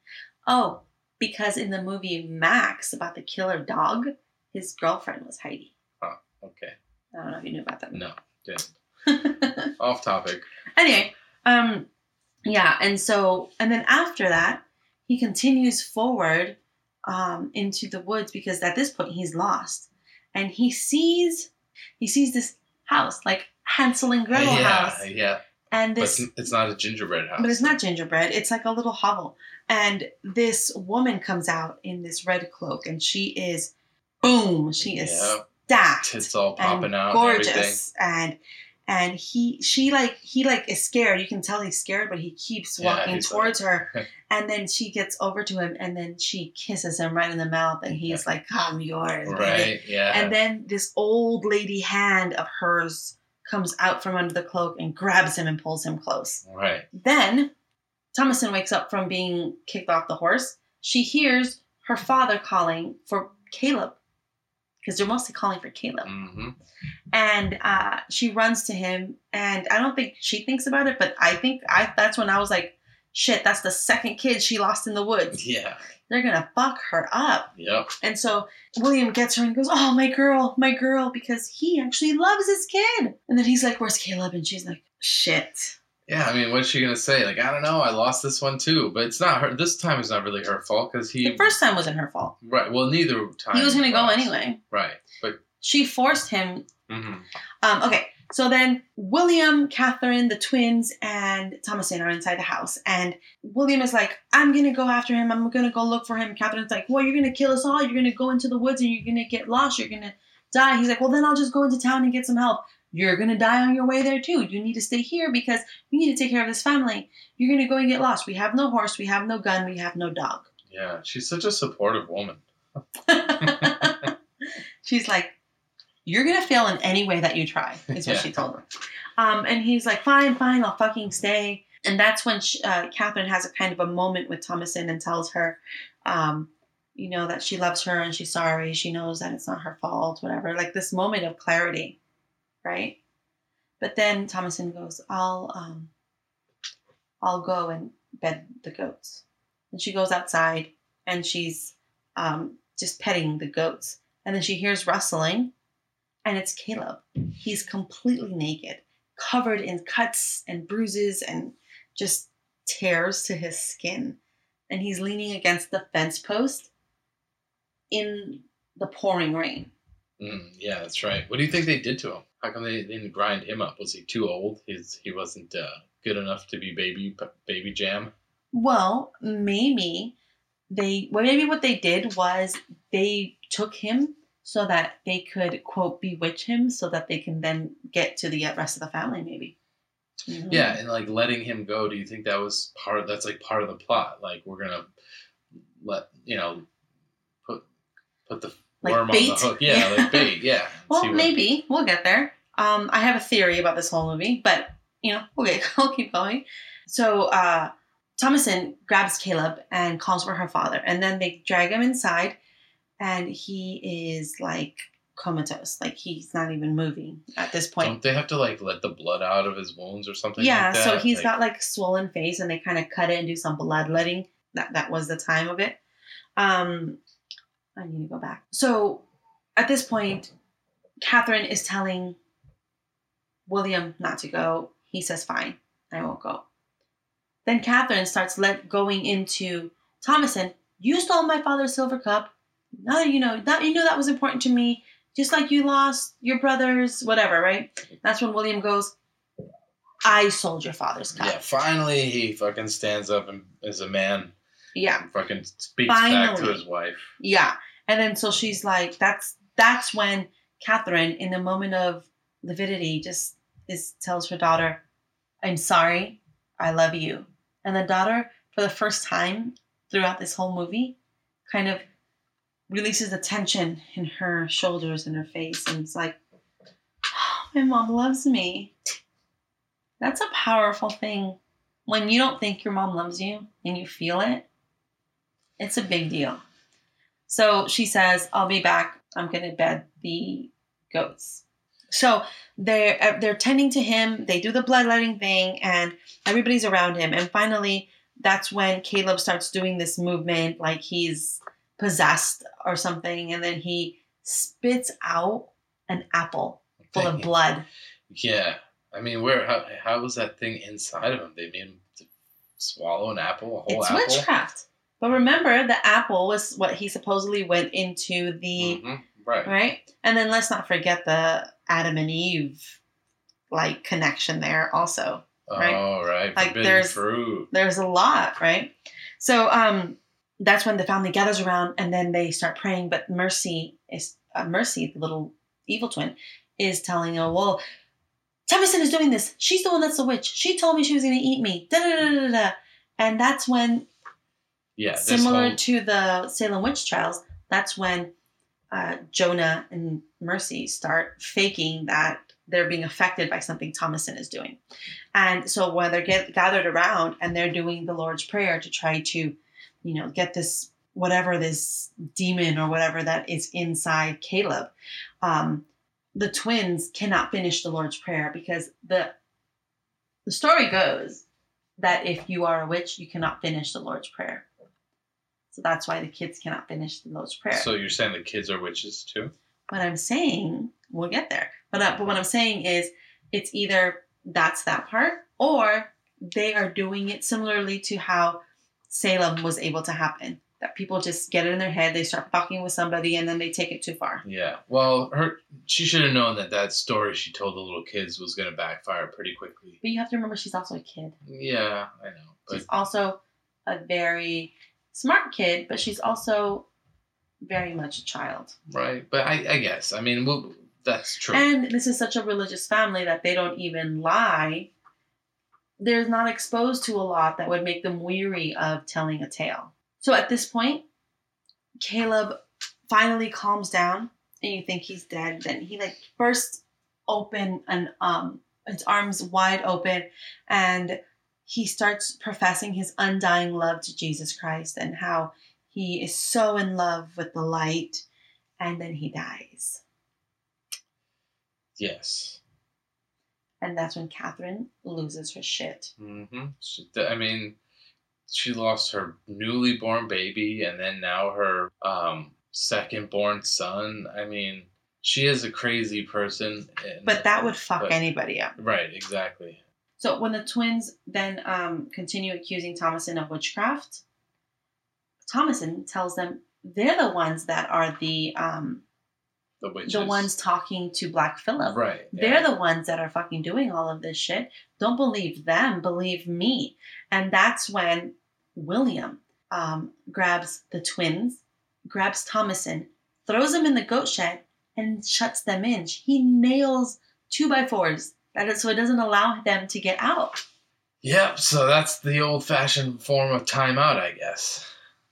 Oh, because in the movie Max about the killer dog, his girlfriend was Heidi. Oh, okay. I don't know if you knew about that. No, didn't. Off topic. anyway, um, yeah, and so and then after that, he continues forward um, into the woods because at this point he's lost, and he sees he sees this house like Hansel and Gretel yeah, house, yeah. and this it's, it's not a gingerbread house. but it's not gingerbread. It's like a little hovel. And this woman comes out in this red cloak, and she is, boom, she is Yeah. stacked Tits all popping out. and everything. gorgeous, and and he she like he like is scared. You can tell he's scared, but he keeps walking he's towards her. And then she gets over to him, and then she kisses him right in the mouth, and he's like, "I'm yours." baby." Right? Yeah. And then this old lady hand of hers comes out from under the cloak and grabs him and pulls him close. right. Then Thomasin wakes up from being kicked off the horse. She hears her father calling for Caleb because they're mostly calling for Caleb. hmm And uh, she runs to him, and I don't think she thinks about it, but I think I that's when I was like, shit, that's the second kid she lost in the woods. Yeah. They're gonna fuck her up. Yep. And so William gets her and goes, Oh, my girl, my girl, because he actually loves his kid. And then he's like, Where's Caleb? And she's like, Shit. Yeah, I mean, what's she gonna say? Like, I don't know. I lost this one too, but it's not her. This time is not really her fault because he. The first time wasn't her fault. right. Well, neither time. He was gonna go anyway. Right. But. She forced him. mhm. Um, okay, so then William, Catherine, the twins, and Thomasin are inside the house. And William is like, I'm gonna go after him. I'm gonna go look for him. Catherine's like, Well, you're gonna kill us all. You're gonna go into the woods and you're gonna get lost. You're gonna die. He's like, Well, then I'll just go into town and get some help. You're gonna die on your way there too. You need to stay here because you need to take care of this family. You're gonna go and get lost. We have no horse, we have no gun, we have no dog. Yeah, she's such a supportive woman. She's like, You're gonna fail in any way that you try, is what Yeah. she told him. Um, and he's like, Fine, fine, I'll fucking stay. And that's when she, uh, Catherine has a kind of a moment with Thomasin and tells her, um, you know, that she loves her and she's sorry. She knows that it's not her fault, whatever. Like this moment of clarity, right? But then Thomasin goes, I'll, um, I'll go and bed the goats. And she goes outside and she's um, just petting the goats. And then she hears rustling, and it's Caleb. He's completely naked, covered in cuts and bruises and just tears to his skin. And he's leaning against the fence post in the pouring rain. Mm, yeah, that's right. What do you think they did to him? How come they didn't grind him up? Was he too old? He's, he wasn't uh, good enough to be baby baby jam. Well, maybe they well maybe what they did was they took him so that they could quote bewitch him so that they can then get to the rest of the family maybe. Mhm. Yeah, and like letting him go. Do you think that was part? Of, that's like part of the plot. Like we're gonna let you know put put the Like worm bait? on the hook. Yeah, like bait. Yeah. Well, what- maybe we'll get there. Um, I have a theory about this whole movie, but you know, okay, we'll keep going. So uh, Thomasin grabs Caleb and calls for her father, and then they drag him inside, and he is like comatose, like he's not even moving at this point. Don't they have to like let the blood out of his wounds or something? yeah, like that? so he's Like- got like swollen face, and they kind of cut it and do some bloodletting. That that was the time of it. Um, I need to go back. So at this point, Catherine is telling William not to go. He says, "Fine, I won't go." Then Catherine starts let going into Thomasin. You stole my father's silver cup. Now that you know that you knew that was important to me, just like you lost your brother's whatever, right? That's when William goes, I sold your father's cup. Yeah, finally he fucking stands up and as a man Yeah. fucking speaks back to his wife. Yeah. And then so she's like, that's that's when Catherine, in the moment of lividity, just is tells her daughter, I'm sorry, I love you. And the daughter, for the first time throughout this whole movie, kind of releases the tension in her shoulders and her face and it's like, oh, my mom loves me. That's a powerful thing. When you don't think your mom loves you and you feel it, it's a big deal. So she says, "I'll be back. I'm gonna bed the goats." So they're uh, they're tending to him. They do the bloodletting thing, and everybody's around him. And finally, that's when Caleb starts doing this movement, like he's possessed or something, and then he spits out an apple full of Dang. blood. Yeah. I mean, where how how was that thing inside of him? They made him swallow an apple, a whole It's apple. witchcraft. But remember, the apple was what he supposedly went into the Mhm, Right. right? And then let's not forget the Adam and Eve like connection there also. right? Oh, right. Like, Forbidden there's- fruit. There's a lot, right? So um that's when the family gathers around and then they start praying, but Mercy is uh, Mercy, the little evil twin, is telling her, well, Thomasin is doing this. She's the one that's the witch. She told me she was going to eat me. Da, da, da, da, da. And that's when, Yeah, similar whole- to the Salem witch trials, that's when uh, Jonah and Mercy start faking that they're being affected by something Thomasin is doing. And so when they're get, gathered around and they're doing the Lord's Prayer to try to, you know, get this, whatever this demon or whatever that is inside Caleb, um, the twins cannot finish the Lord's Prayer because the the story goes that if you are a witch, you cannot finish the Lord's Prayer. So that's why the kids cannot finish the Lord's Prayer. So you're saying the kids are witches too? what I'm saying, we'll get there. But uh, but what I'm saying is, it's either that's that part, or they are doing it similarly to how Salem was able to happen. That people just get it in their head, they start fucking with somebody, and then they take it too far. Yeah. Well, her she should have known that that story she told the little kids was going to backfire pretty quickly. But you have to remember, she's also a kid. Yeah, I know. But She's also a very smart kid, but she's also very much a child. right, but I, I guess I mean, well, that's true. And this is such a religious family that they don't even lie. They're not exposed to a lot that would make them weary of telling a tale. So at this point, Caleb finally calms down and you think he's dead. Then he like bursts open and um his arms wide open and he starts professing his undying love to Jesus Christ and how he is so in love with the light and then he dies. yes. And that's when Catherine loses her shit. hmm She, I mean, she lost her newly born baby, and then now her um, second born son. I mean, she is a crazy person. and- But that would fuck but- anybody up. Right. Exactly. So when the twins then um, continue accusing Thomasin of witchcraft, Thomasin tells them they're the ones that are the um, The the ones talking to Black Phillip. Right. They're the ones that are fucking doing all of this shit. Don't believe them, believe me. And that's when William um, grabs the twins, grabs Thomasin, throws them in the goat shed, and shuts them in. He nails two by fours that so it doesn't allow them to get out. Yep. So that's the old-fashioned form of timeout, I guess.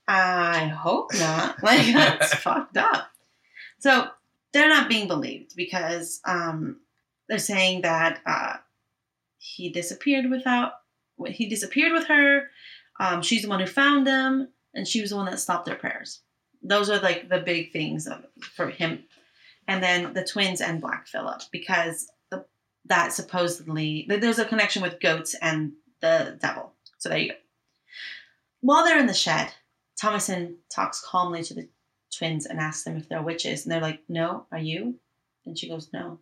I hope not. Like that's fucked up. So they're not being believed because um, they're saying that uh, he disappeared without. He disappeared with her. Um, she's the one who found them, and she was the one that stopped their prayers. Those are like the big things of, for him. And then the twins and Black Phillip because that supposedly there's a connection with goats and the devil. So there you go. While they're in the shed, Thomasin talks calmly to the twins and asks them if they're witches. And they're like, No, are you? And she goes, No.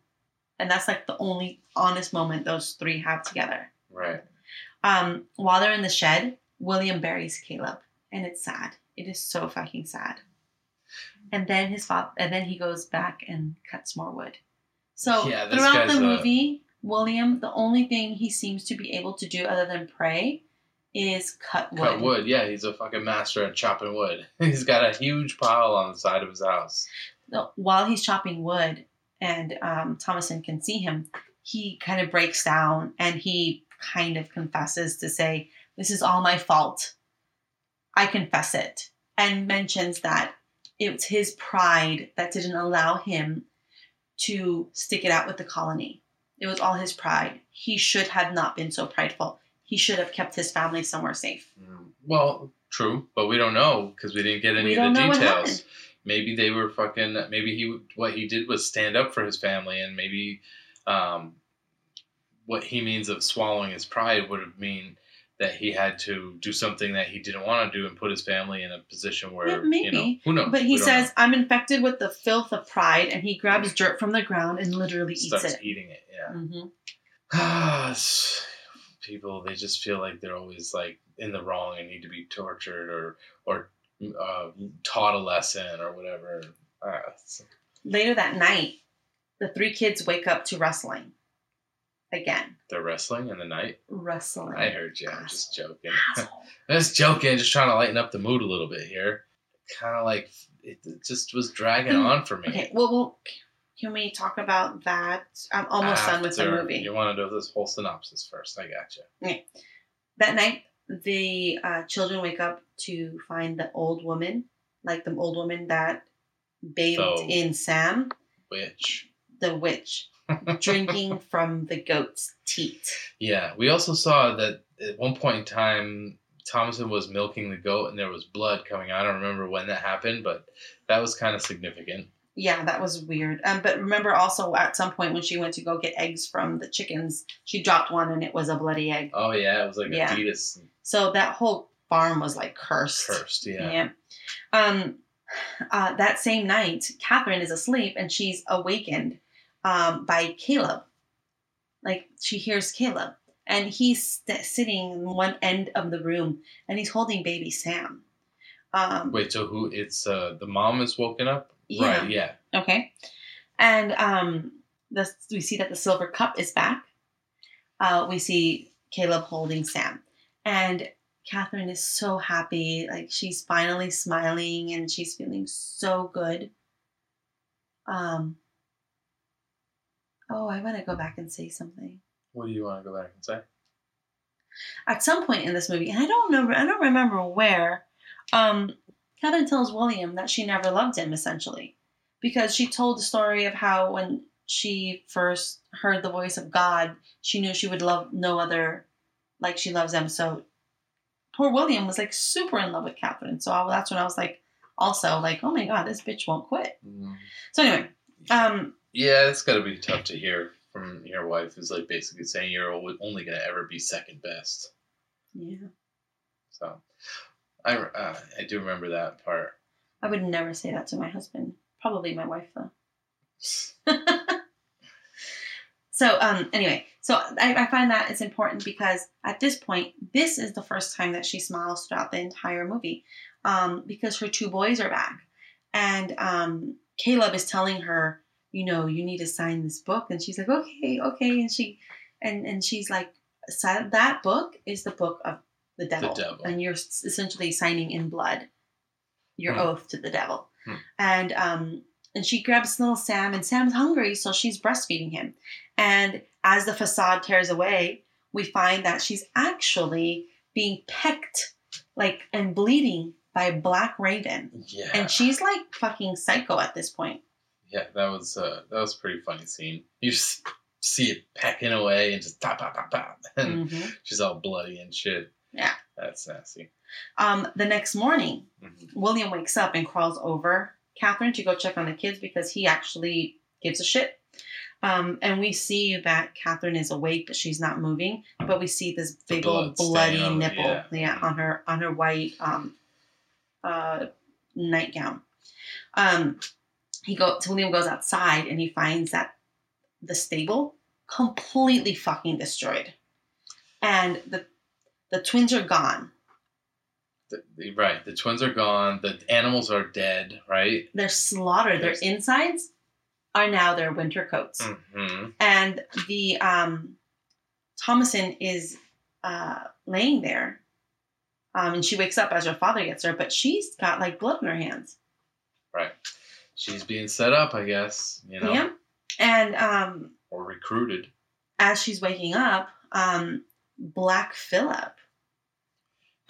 And that's like the only honest moment those three have together. Right. Um, while they're in the shed, William buries Caleb. And it's sad. It is so fucking sad. And then his father and then he goes back and cuts more wood. So Yeah, throughout the a- movie, William, the only thing he seems to be able to do other than pray is cut wood. Cut wood. Yeah, he's a fucking master at chopping wood. He's got a huge pile on the side of his house. While he's chopping wood and um, Thomasin can see him, he kind of breaks down and he kind of confesses to say, This is all my fault. I confess it. And mentions that it was his pride that didn't allow him to stick it out with the colony. It was all his pride. He should have not been so prideful. He should have kept his family somewhere safe. Well, true, but we don't know because we didn't get any of the details. Maybe they were fucking. Maybe he what he did was stand up for his family, and maybe um, what he means of swallowing his pride would have mean that he had to do something that he didn't want to do and put his family in a position where Yeah, maybe. you know who knows. But he says, I'm infected with the filth of pride, and he grabs dirt from the ground and literally know. eats starts it. eating it. Yeah. hmm It's- people they just feel like they're always like in the wrong and need to be tortured or or uh, taught a lesson or whatever. Uh, Later that night, the three kids wake up to wrestling. Again, they're wrestling in the night. wrestling. I heard you. I'm just joking. Just joking. Just trying to lighten up the mood a little bit here. Kind of like it, it just was dragging Mm, on for me. Okay, well, well, can we talk about that? I'm almost done with the movie. You want to do this whole synopsis first? I got you. Okay. That night, the uh, children wake up to find the old woman, like the old woman that bathed So- in Sam, Which? the witch, drinking from the goat's teat. Yeah, we also saw that at one point in time, Thomasin was milking the goat and there was blood coming out. I don't remember when that happened, but that was kind of significant. Yeah, that was weird. Um, but remember also at some point when she went to go get eggs from the chickens, she dropped one and it was a bloody egg. Oh yeah, it was like Yeah. a fetus So that whole farm was like cursed. cursed. Yeah. Yeah. Um, uh, that same night, Catherine is asleep and she's awakened um, by Caleb. Like she hears Caleb, and he's st- sitting in one end of the room, and he's holding baby Sam. Um, Wait, so who? It's uh the mom is woken up. Yeah. Right. Yeah. Okay. And um, the, we see that the silver cup is back. Uh, we see Caleb holding Sam. And Catherine is so happy. Like she's finally smiling and she's feeling so good. Um, oh, I want to go back and say something. What do you want to go back and say? At some point in this movie, and I don't know, I don't remember where, um, Catherine tells William that she never loved him, essentially, because she told the story of how when she first heard the voice of God, she knew she would love no other like she loves him. So poor William was like super in love with Catherine. So I, that's when I was like, also like, oh my God, this bitch won't quit. So anyway, um, Yeah, it's got to be tough to hear from your wife who's like basically saying you're only going to ever be second best. yeah, So I, uh, I do remember that part. I would never say that to my husband. Probably my wife though. so um anyway so I, I find that it's important because at this point this is the first time that she smiles throughout the entire movie um because her two boys are back and um caleb is telling her you know you need to sign this book and she's like okay okay and she and and she's like that book is the book of the devil, devil. and you're essentially signing in blood your Hmm. oath to the devil Hmm. and um and she grabs little Sam, and Sam's hungry, so she's breastfeeding him. And as the facade tears away, we find that she's actually being pecked, like and bleeding by a black raven, Yeah. and she's like fucking psycho at this point. Yeah, that was uh, that was a pretty funny scene. You just see it pecking away and just pop, pop, pop, pop, and Mhm. she's all bloody and shit. Yeah. That's nasty. Um, the next morning, Mhm. William wakes up and crawls over Catherine to go check on the kids because he actually gives a shit. Um, and we see that Catherine is awake, but she's not moving. But we see this big old bloody nipple, yeah. yeah. on her on her white um, uh, nightgown. Um, he go William goes outside and he finds that the stable completely fucking destroyed, and the the twins are gone. The, right. The twins are gone. The animals are dead. Right. They're slaughtered. Their insides are now their winter coats. hmm And the um, Thomasin is uh, laying there, um, and she wakes up as her father gets her, but she's got like blood in her hands. Right. She's being set up, I guess. You know, Yeah. And um, or recruited. as she's waking up, um, Black Phillip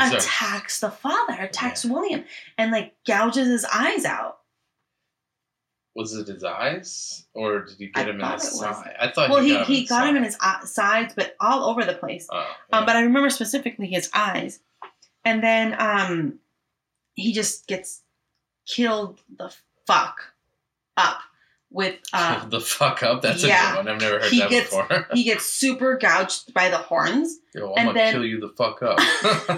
So- attacks the father, attacks William, and like gouges his eyes out. Was it his eyes, or did he get I him in his side? I thought Well, he he, got him he in his got him in his eye- sides, but all over the place. Oh, Um, but I remember specifically his eyes. And then um, he just gets killed the fuck up with. Uh, the fuck up. That's a good one. I've never heard He that gets- before. he gets super gouged by the horns. Yo, I'm and gonna then- kill you the fuck up.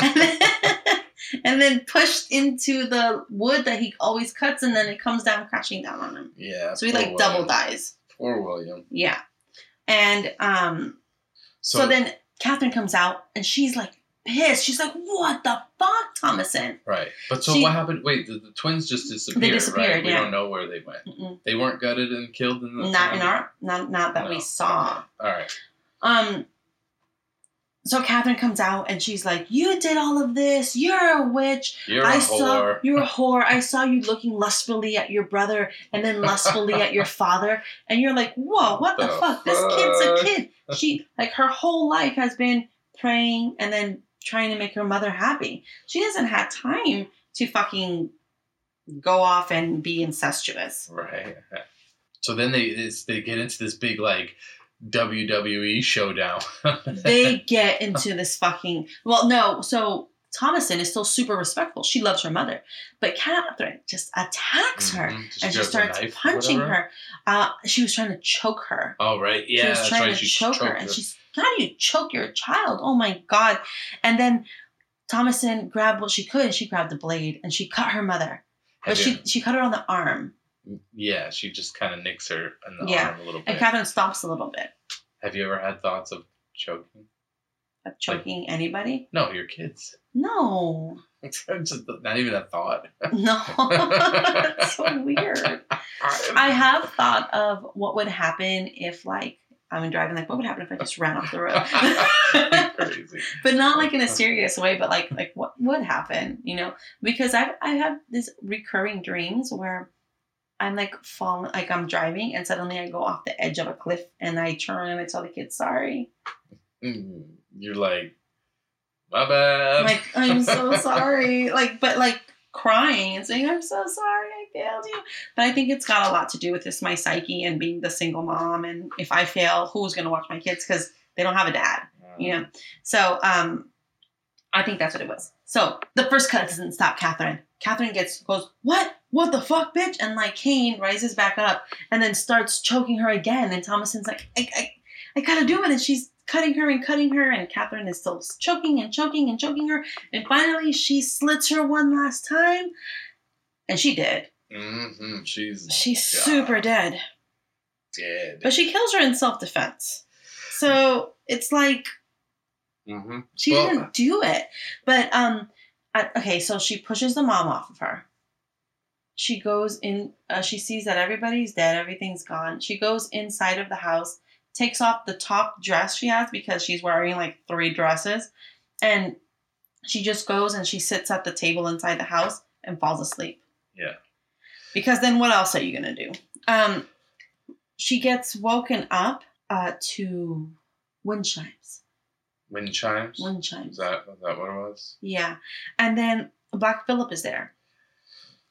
and, then, and then pushed into the wood that he always cuts, and then it comes down crashing down on him. yeah. So he like double dies. Poor William. Yeah. And um, So, so then Catherine comes out, and she's like pissed. She's like, "What the fuck, Thomasin?" right, but so she- what happened? Wait, the, the twins just disappeared. They disappeared, right? We don't know where they went. Mm-mm. They weren't gutted and killed in the. Not in our, not not that No. we saw. Okay. All right. Um. so Catherine comes out and she's like, "You did all of this. You're a witch. You're I a saw whore. you're a whore. I saw you looking lustfully at your brother and then lustfully at your father, and you're like, whoa, what the, The fuck? This kid's a kid. She like her whole life has been praying and then trying to make her mother happy. She hasn't had time to fucking go off and be incestuous. Right. So then they they get into this big like WWE showdown. they get into this fucking well no so thomasin is still super respectful she loves her mother but catherine just attacks her Mhm. Just and she starts punching her uh, she was trying to choke her Oh right, yeah, she was trying to choke her choked and she's how do you choke your child oh my god and then thomasin grabbed what she could she grabbed the blade and she cut her mother but Have she you- she cut her on the arm yeah, she just kind of nicks her in the Yeah. arm a little bit. and catherine stops a little bit Have you ever had thoughts of choking? of choking anybody No, your kids. no It's just not even a thought. no that's so weird I have thought of what would happen if, like, I'm driving. Like, what would happen if I just ran off the road? But not like in a serious way. But like, like what would happen? You know, because I I have these recurring dreams where I'm like falling, like I'm driving, and suddenly I go off the edge of a cliff, and I turn and I tell the kids sorry. Mm, You're like, my bad. like I'm so sorry. Like, but like crying and saying I'm so sorry I failed you. But I think it's got a lot to do with just my psyche and being the single mom. And if I fail, who's going to watch my kids because they don't have a dad, you know? So um, I think that's what it was. So the first cut doesn't stop Catherine. Catherine gets goes what what the fuck bitch and like Kane rises back up and then starts choking her again and Thomasin's like I I, I gotta do it and she's cutting her and cutting her and Catherine is still choking and choking and choking her. And finally she slits her one last time. And she did hmm She's she's super dead. Dead. but she kills her in self-defense. So it's like hmm She Well- didn't do it. But um I, okay, so she pushes the mom off of her. She goes in uh, she sees that everybody's dead, everything's gone. She goes inside of the house, takes off the top dress she has because she's wearing like three dresses and she just goes and she sits at the table inside the house and falls asleep. Yeah. Because then what else are you going to do? Um she gets woken up uh to wind chimes. Wind chimes. Wind chimes. Is that is that what it was? Yeah. And then Black Phillip is there.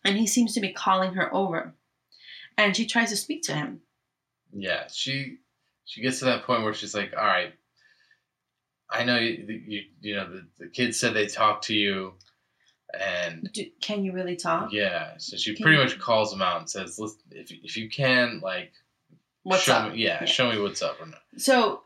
And he seems to be calling her over. And she tries to speak to him. Yeah, she she gets to that point where she's like, "All right, I know you you, you know the, the kids said they talked to you, and Do, can you really talk? yeah, so she Can pretty you- much calls him out and says, Listen, if if you can, like, What's show up? me, yeah, Yeah. show me what's up or not." So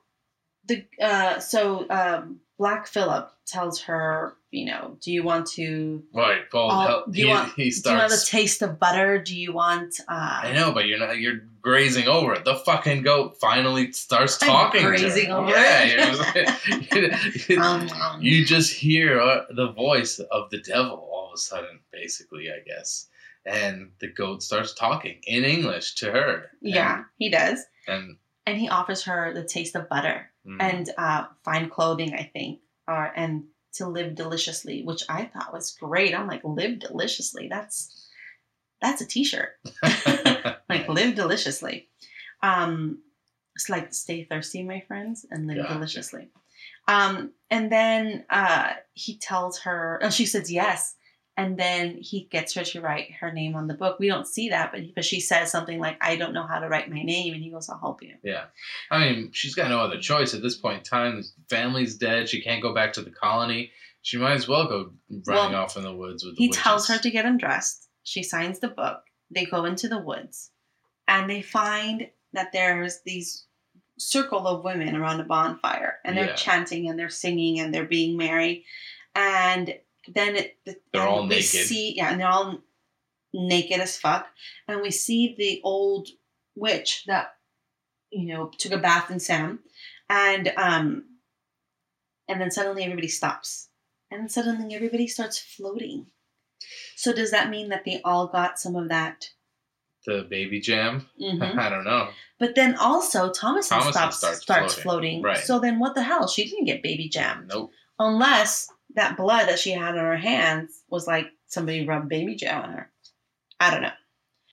the uh so um Black Phillip tells her, you know, do you want to Right, well, All- hell, do you he, want- he do you want a taste of butter? Do you want uh I know, but you're not. You're grazing over it. The fucking goat finally starts I'm talking. to her. grazing over yeah, it. Just, Um, um. you just hear uh, the voice of the devil all of a sudden, basically, I guess. And the goat starts talking in English to her. Yeah, he does. And, And he offers her the taste of butter. and and uh, fine clothing, I think, or and to live deliciously, which I thought was great. I'm like, live deliciously. That's that's a T-shirt. like, live deliciously. Um, it's like stay thirsty, my friends, and live Gotcha. deliciously. Um, and then uh, he tells her, and she says yes. And then he gets her to write her name on the book. We don't see that, but but she says something like, "I don't know how to write my name," and he goes, "I'll help you." Yeah. I mean, she's got no other choice at this point in time. The family's dead. She can't go back to the colony. She might as well go running Well, off in the woods with the He witches. tells her to get undressed. She signs the book. They go into the woods and they find that there's these circle of women around a bonfire and they're Yeah. chanting and they're singing and they're being merry. And then it, They're all naked. See, yeah, and they're all naked as fuck. And we see the old witch that, you know, took a bath in Sam. And um and then suddenly everybody stops. And then suddenly everybody starts floating. So does that mean that they all got some of that the baby jam. Mhm. I don't know. But then also Thomasin, Thomasin stops, starts starts, floating. floating. Right. So then what the hell? She didn't get baby jam. Nope. Unless that blood that she had on her hands was like somebody rubbed baby jam on her. I don't know.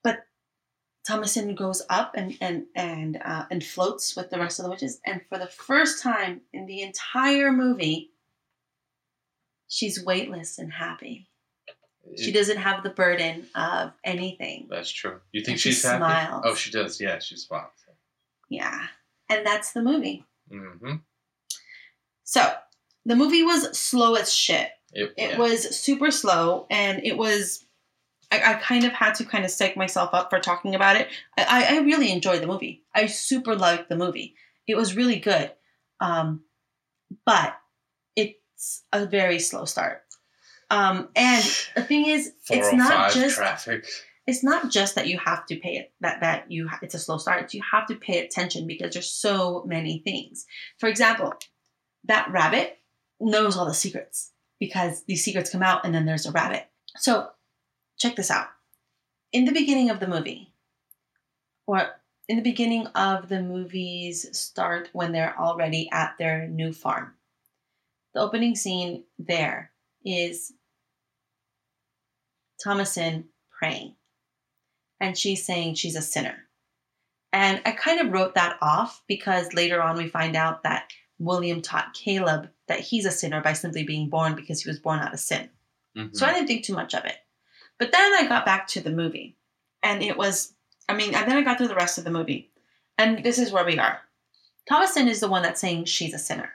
But Thomasin goes up and and and uh, and floats with the rest of the witches, and for the first time in the entire movie, she's weightless and happy. She doesn't have the burden of anything. That's true. You think And she she's happy? smiles. Oh, she does. Yeah, she smiles. Yeah, and that's the movie. Mm-hmm. So the movie was slow as shit. It, It yeah. was super slow, and it was. I, I kind of had to kind of psych myself up for talking about it. I, I really enjoyed the movie. I super liked the movie. It was really good, um, but it's a very slow start. Um, and the thing is, it's not just traffic. it's not just that you have to pay it that that you it's a slow start. You have to pay attention because there's so many things. For example, that rabbit knows all the secrets because these secrets come out and then there's a rabbit. So check this out. In the beginning of the movie, or in the beginning of the movie's start when they're already at their new farm, the opening scene there is Thomasin praying and she's saying she's a sinner. And I kind of wrote that off because later on we find out that William taught Caleb that he's a sinner by simply being born because he was born out of sin. Mhm. So I didn't think too much of it. But then I got back to the movie and it was, I mean, and then I got through the rest of the movie. And this is where we are. Thomasin is the one that's saying she's a sinner.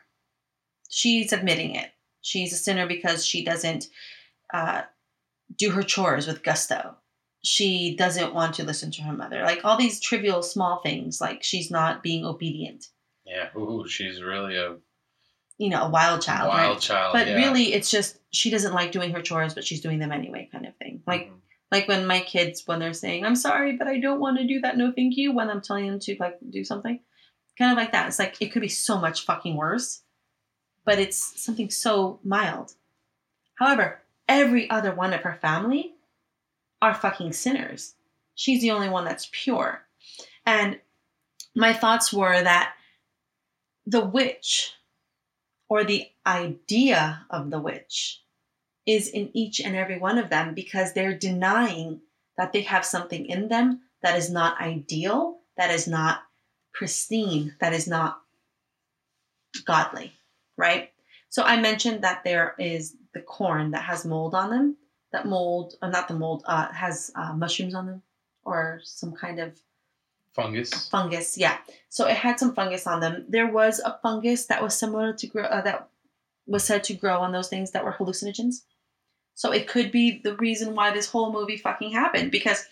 She's admitting it. She's a sinner because she doesn't uh, do her chores with gusto. She doesn't want to listen to her mother. Like all these trivial small things, like she's not being obedient. Yeah. Ooh, she's really a You know, a wild child, wild right? child. But yeah. really, it's just she doesn't like doing her chores, but she's doing them anyway, kind of thing. Like Mhm. like when my kids when they're saying i'm sorry but i don't want to do that no thank you when i'm telling them to like do something kind of like that it's like it could be so much fucking worse but it's something so mild however every other one of her family are fucking sinners she's the only one that's pure and my thoughts were that the witch or the idea of the witch is in each and every one of them because they're denying that they have something in them that is not ideal, that is not pristine, that is not godly, right? So I mentioned that there is the corn that has mold on them. That mold, or not the mold, uh, has uh, mushrooms on them or some kind of fungus. fungus. Yeah. So it had some fungus on them. There was a fungus that was similar to grow uh, that was said to grow on those things that were hallucinogens. So it could be the reason why this whole movie fucking happened because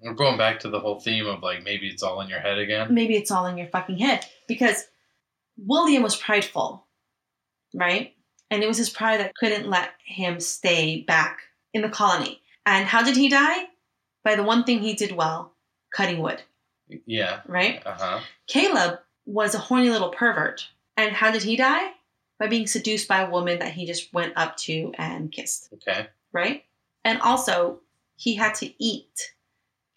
We're going back to the whole theme of like maybe it's all in your head again. maybe it's all in your fucking head because William was prideful, right? And it was his pride that couldn't let him stay back in the colony. And how did he die? By the one thing he did well, cutting wood, Yeah. right? Uh huh. Caleb was a horny little pervert. And how did he die? By being seduced by a woman that he just went up to and kissed, Okay. right? And also, he had to eat.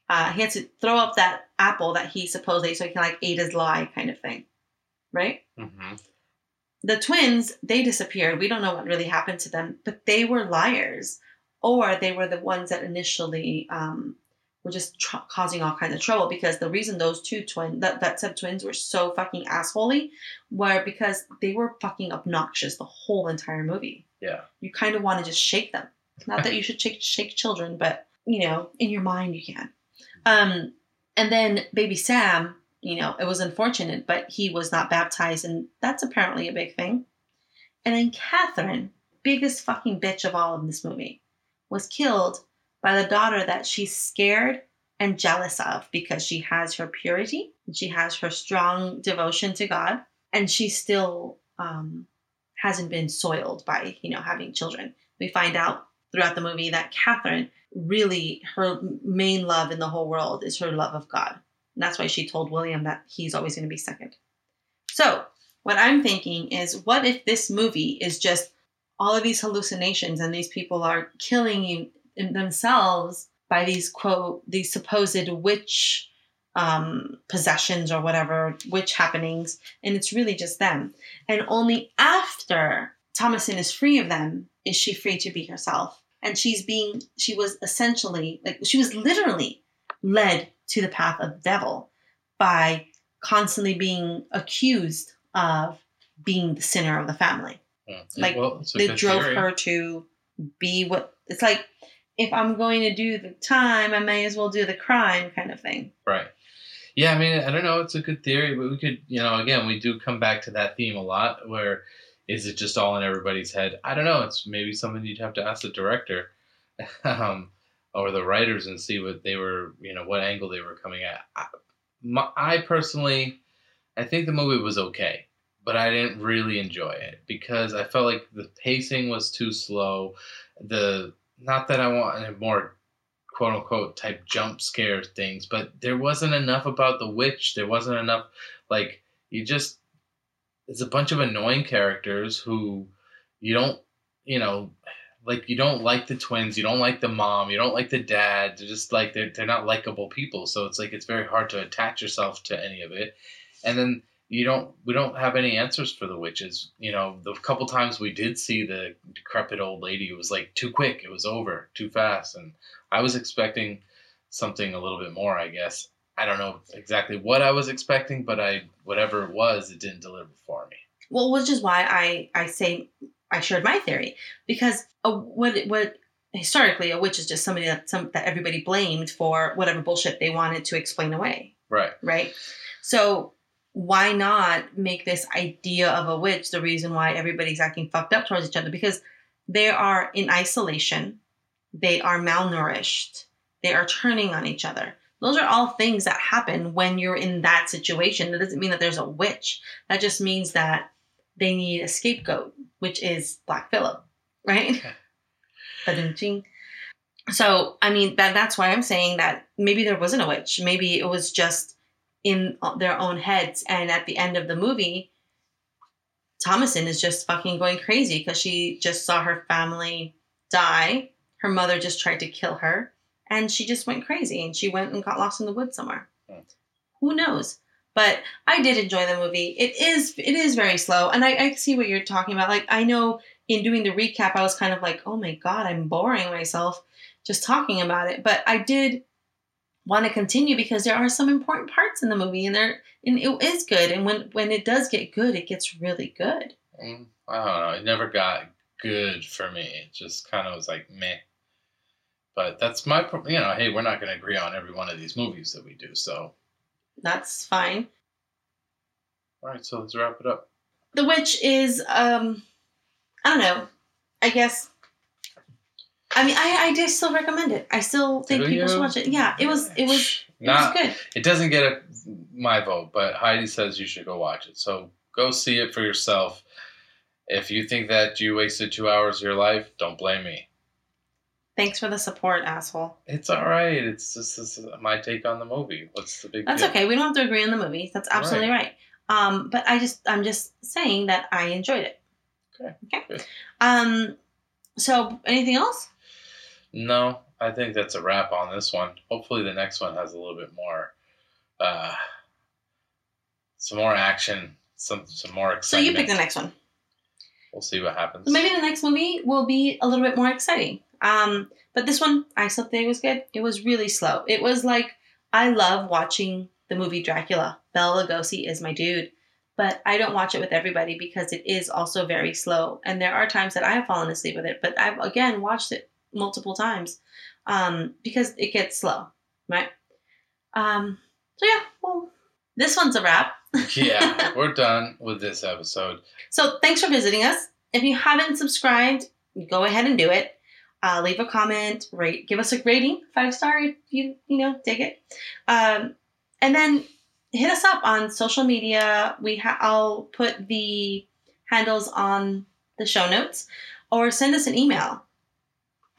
Uh, he had to throw up that apple that he supposedly, so he can like eat his lie kind of thing, right? Mm-hmm. The twins, they disappeared. We don't know what really happened to them, but they were liars. Or they were the ones that initially um, were just tr- causing all kinds of trouble because the reason those two twin that, that said twins were so fucking assholey were because they were fucking obnoxious the whole entire movie. Yeah. You kind of want to just shake them. Not that you should shake shake children, but you know, in your mind you can. Um, and then baby Sam, you know, it was unfortunate, but he was not baptized, and that's apparently a big thing. And then Catherine, biggest fucking bitch of all in this movie, was killed by the daughter that she's scared and jealous of because she has her purity and she has her strong devotion to God, and she still um, hasn't been soiled by you know having children. We find out throughout the movie that Catherine really her main love in the whole world is her love of God. And that's why she told William that he's always going to be second. So, what I'm thinking is what if this movie is just all of these hallucinations and these people are killing themselves by these quote these supposed witch um, possessions or whatever witch happenings, and it's really just them. And only after Thomasin is free of them is she free to be herself. And she's being she was essentially like she was literally led to the path of the devil by constantly being accused of being the sinner of the family. Mm. Like, well, They drove theory. her to be what it's like if I'm going to do the time, I may as well do the crime kind of thing. Right. Yeah, I mean, I don't know. It's a good theory, but we could, you know, again, we do come back to that theme a lot. Where is it just all in everybody's head? I don't know. It's maybe something you'd have to ask the director, um, or the writers and see what they were, you know, what angle they were coming at. I, my, I personally, I think the movie was okay, but I didn't really enjoy it because I felt like the pacing was too slow. The not that I want more quote unquote type jump scare things, but there wasn't enough about the witch. There wasn't enough like you just it's a bunch of annoying characters who you don't you know like you don't like the twins, you don't like the mom, you don't like the dad. They're just like they're they're not likable people. So it's like it's very hard to attach yourself to any of it. And then you don't we don't have any answers for the witches. You know, the couple times we did see the decrepit old lady, it was like too quick, it was over too fast and I was expecting something a little bit more, I guess. I don't know exactly what I was expecting, but I whatever it was, it didn't deliver for me. Well, which is why I I say I shared my theory because a, what what historically a witch is just somebody that some that everybody blamed for whatever bullshit they wanted to explain away, Right. right? So why not make this idea of a witch the reason why everybody's acting fucked up towards each other because they are in isolation, they are malnourished, they are turning on each other. Those are all things that happen when you're in that situation. That doesn't mean that there's a witch. That just means that they need a scapegoat, which is Black Phillip, right? So, I mean, that that's why I'm saying that maybe there wasn't a witch. Maybe it was just in their own heads. And at the end of the movie, Thomasin is just fucking going crazy because she just saw her family die. Her mother just tried to kill her. And she just went crazy and she went and got lost in the woods somewhere. Hmm. Who knows? But I did enjoy the movie. It is it is very slow. And I, I see what you're talking about. Like I know in doing the recap, I was kind of like, oh my God, I'm boring myself just talking about it. But I did want to continue because there are some important parts in the movie and there and it is good. And when when it does get good, it gets really good. I don't know. It never got good for me. It just kind of was like meh. But that's my, you know, hey, we're not going to agree on every one of these movies that we do. So, That's fine. all right, so let's wrap it up. The Witch is um I don't know. I guess I mean I I still recommend it. I still think Do people should watch it. Yeah, it was it was it Not, was good. it doesn't get a, my vote, but Heidi says you should go watch it. So go see it for yourself. If you think that you wasted two hours of your life, don't blame me. Thanks for the support, asshole. It's all right. It's just this is my take on the movie. What's the big That's deal? okay. We don't have to agree on the movie. That's absolutely right. Um, but I just I'm just saying that I enjoyed it. Okay, Okay. good. Um. So anything else? No, I think that's a wrap on this one. Hopefully, the next one has a little bit more, uh, some more action, some some more excitement. So you pick the next one. We'll see what happens. So maybe the next movie will be a little bit more exciting. Um, but this one, I still think it was good. It was really slow. It was like I love watching the movie Dracula. Bela Lugosi is my dude, but I don't watch it with everybody because it is also very slow. And there are times that I have fallen asleep with it, but I've again watched it multiple times um, because it gets slow, right? Um, so yeah, well, this one's a wrap. yeah, we're done with this episode. So thanks for visiting us. If you haven't subscribed, go ahead and do it. Uh, leave a comment, rate, give us a rating, five star if you you know take it, um, and then hit us up on social media. We ha- I'll put the handles on the show notes, or send us an email.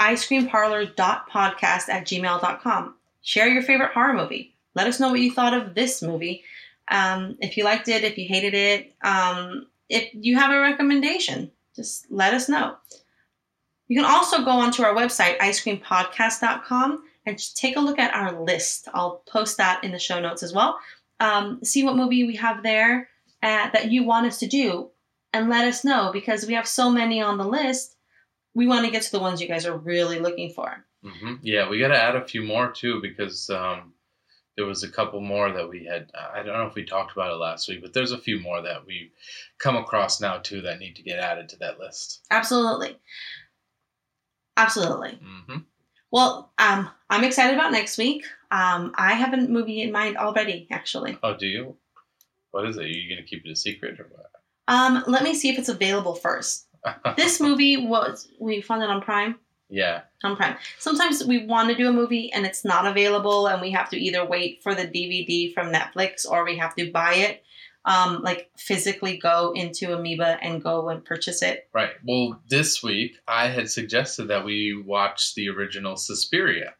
icecreamparlor.podcast at gmail.com. Share your favorite horror movie. Let us know what you thought of this movie. Um, if you liked it, if you hated it, um, if you have a recommendation, just let us know. You can also go onto our website, icecreampodcast.com, and take a look at our list. I'll post that in the show notes as well. Um, see what movie we have there uh, that you want us to do, and let us know because we have so many on the list. We want to get to the ones you guys are really looking for. hmm Yeah, we got to add a few more too because um, there was a couple more that we had. I don't know if we talked about it last week, but there's a few more that we've come across now too that need to get added to that list. Absolutely. Absolutely. hmm Well, um, I'm excited about next week. Um, I have a movie in mind already, actually. Oh, do you? What is it? Are you gonna keep it a secret or what? Um, let me see if it's available first. This movie was we found it on Prime. yeah, On Prime. Sometimes we want to do a movie and it's not available, and we have to either wait for the DVD from Netflix or we have to buy it. Um, like physically go into Amoeba and go and purchase it. right. Well, this week I had suggested that we watch the original Suspiria,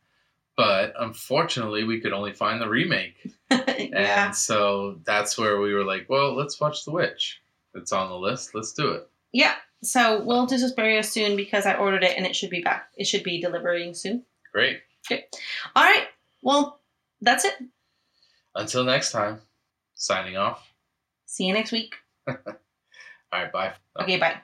but unfortunately we could only find the remake. yeah. And so that's where we were like, well, let's watch The Witch. It's on the list. Let's do it. Yeah. So we'll do Suspiria soon because I ordered it and it should be back. It should be delivering soon. Great. Okay. All right. Well, that's it. Until next time, signing off. See you next week. All right, bye. Okay, bye.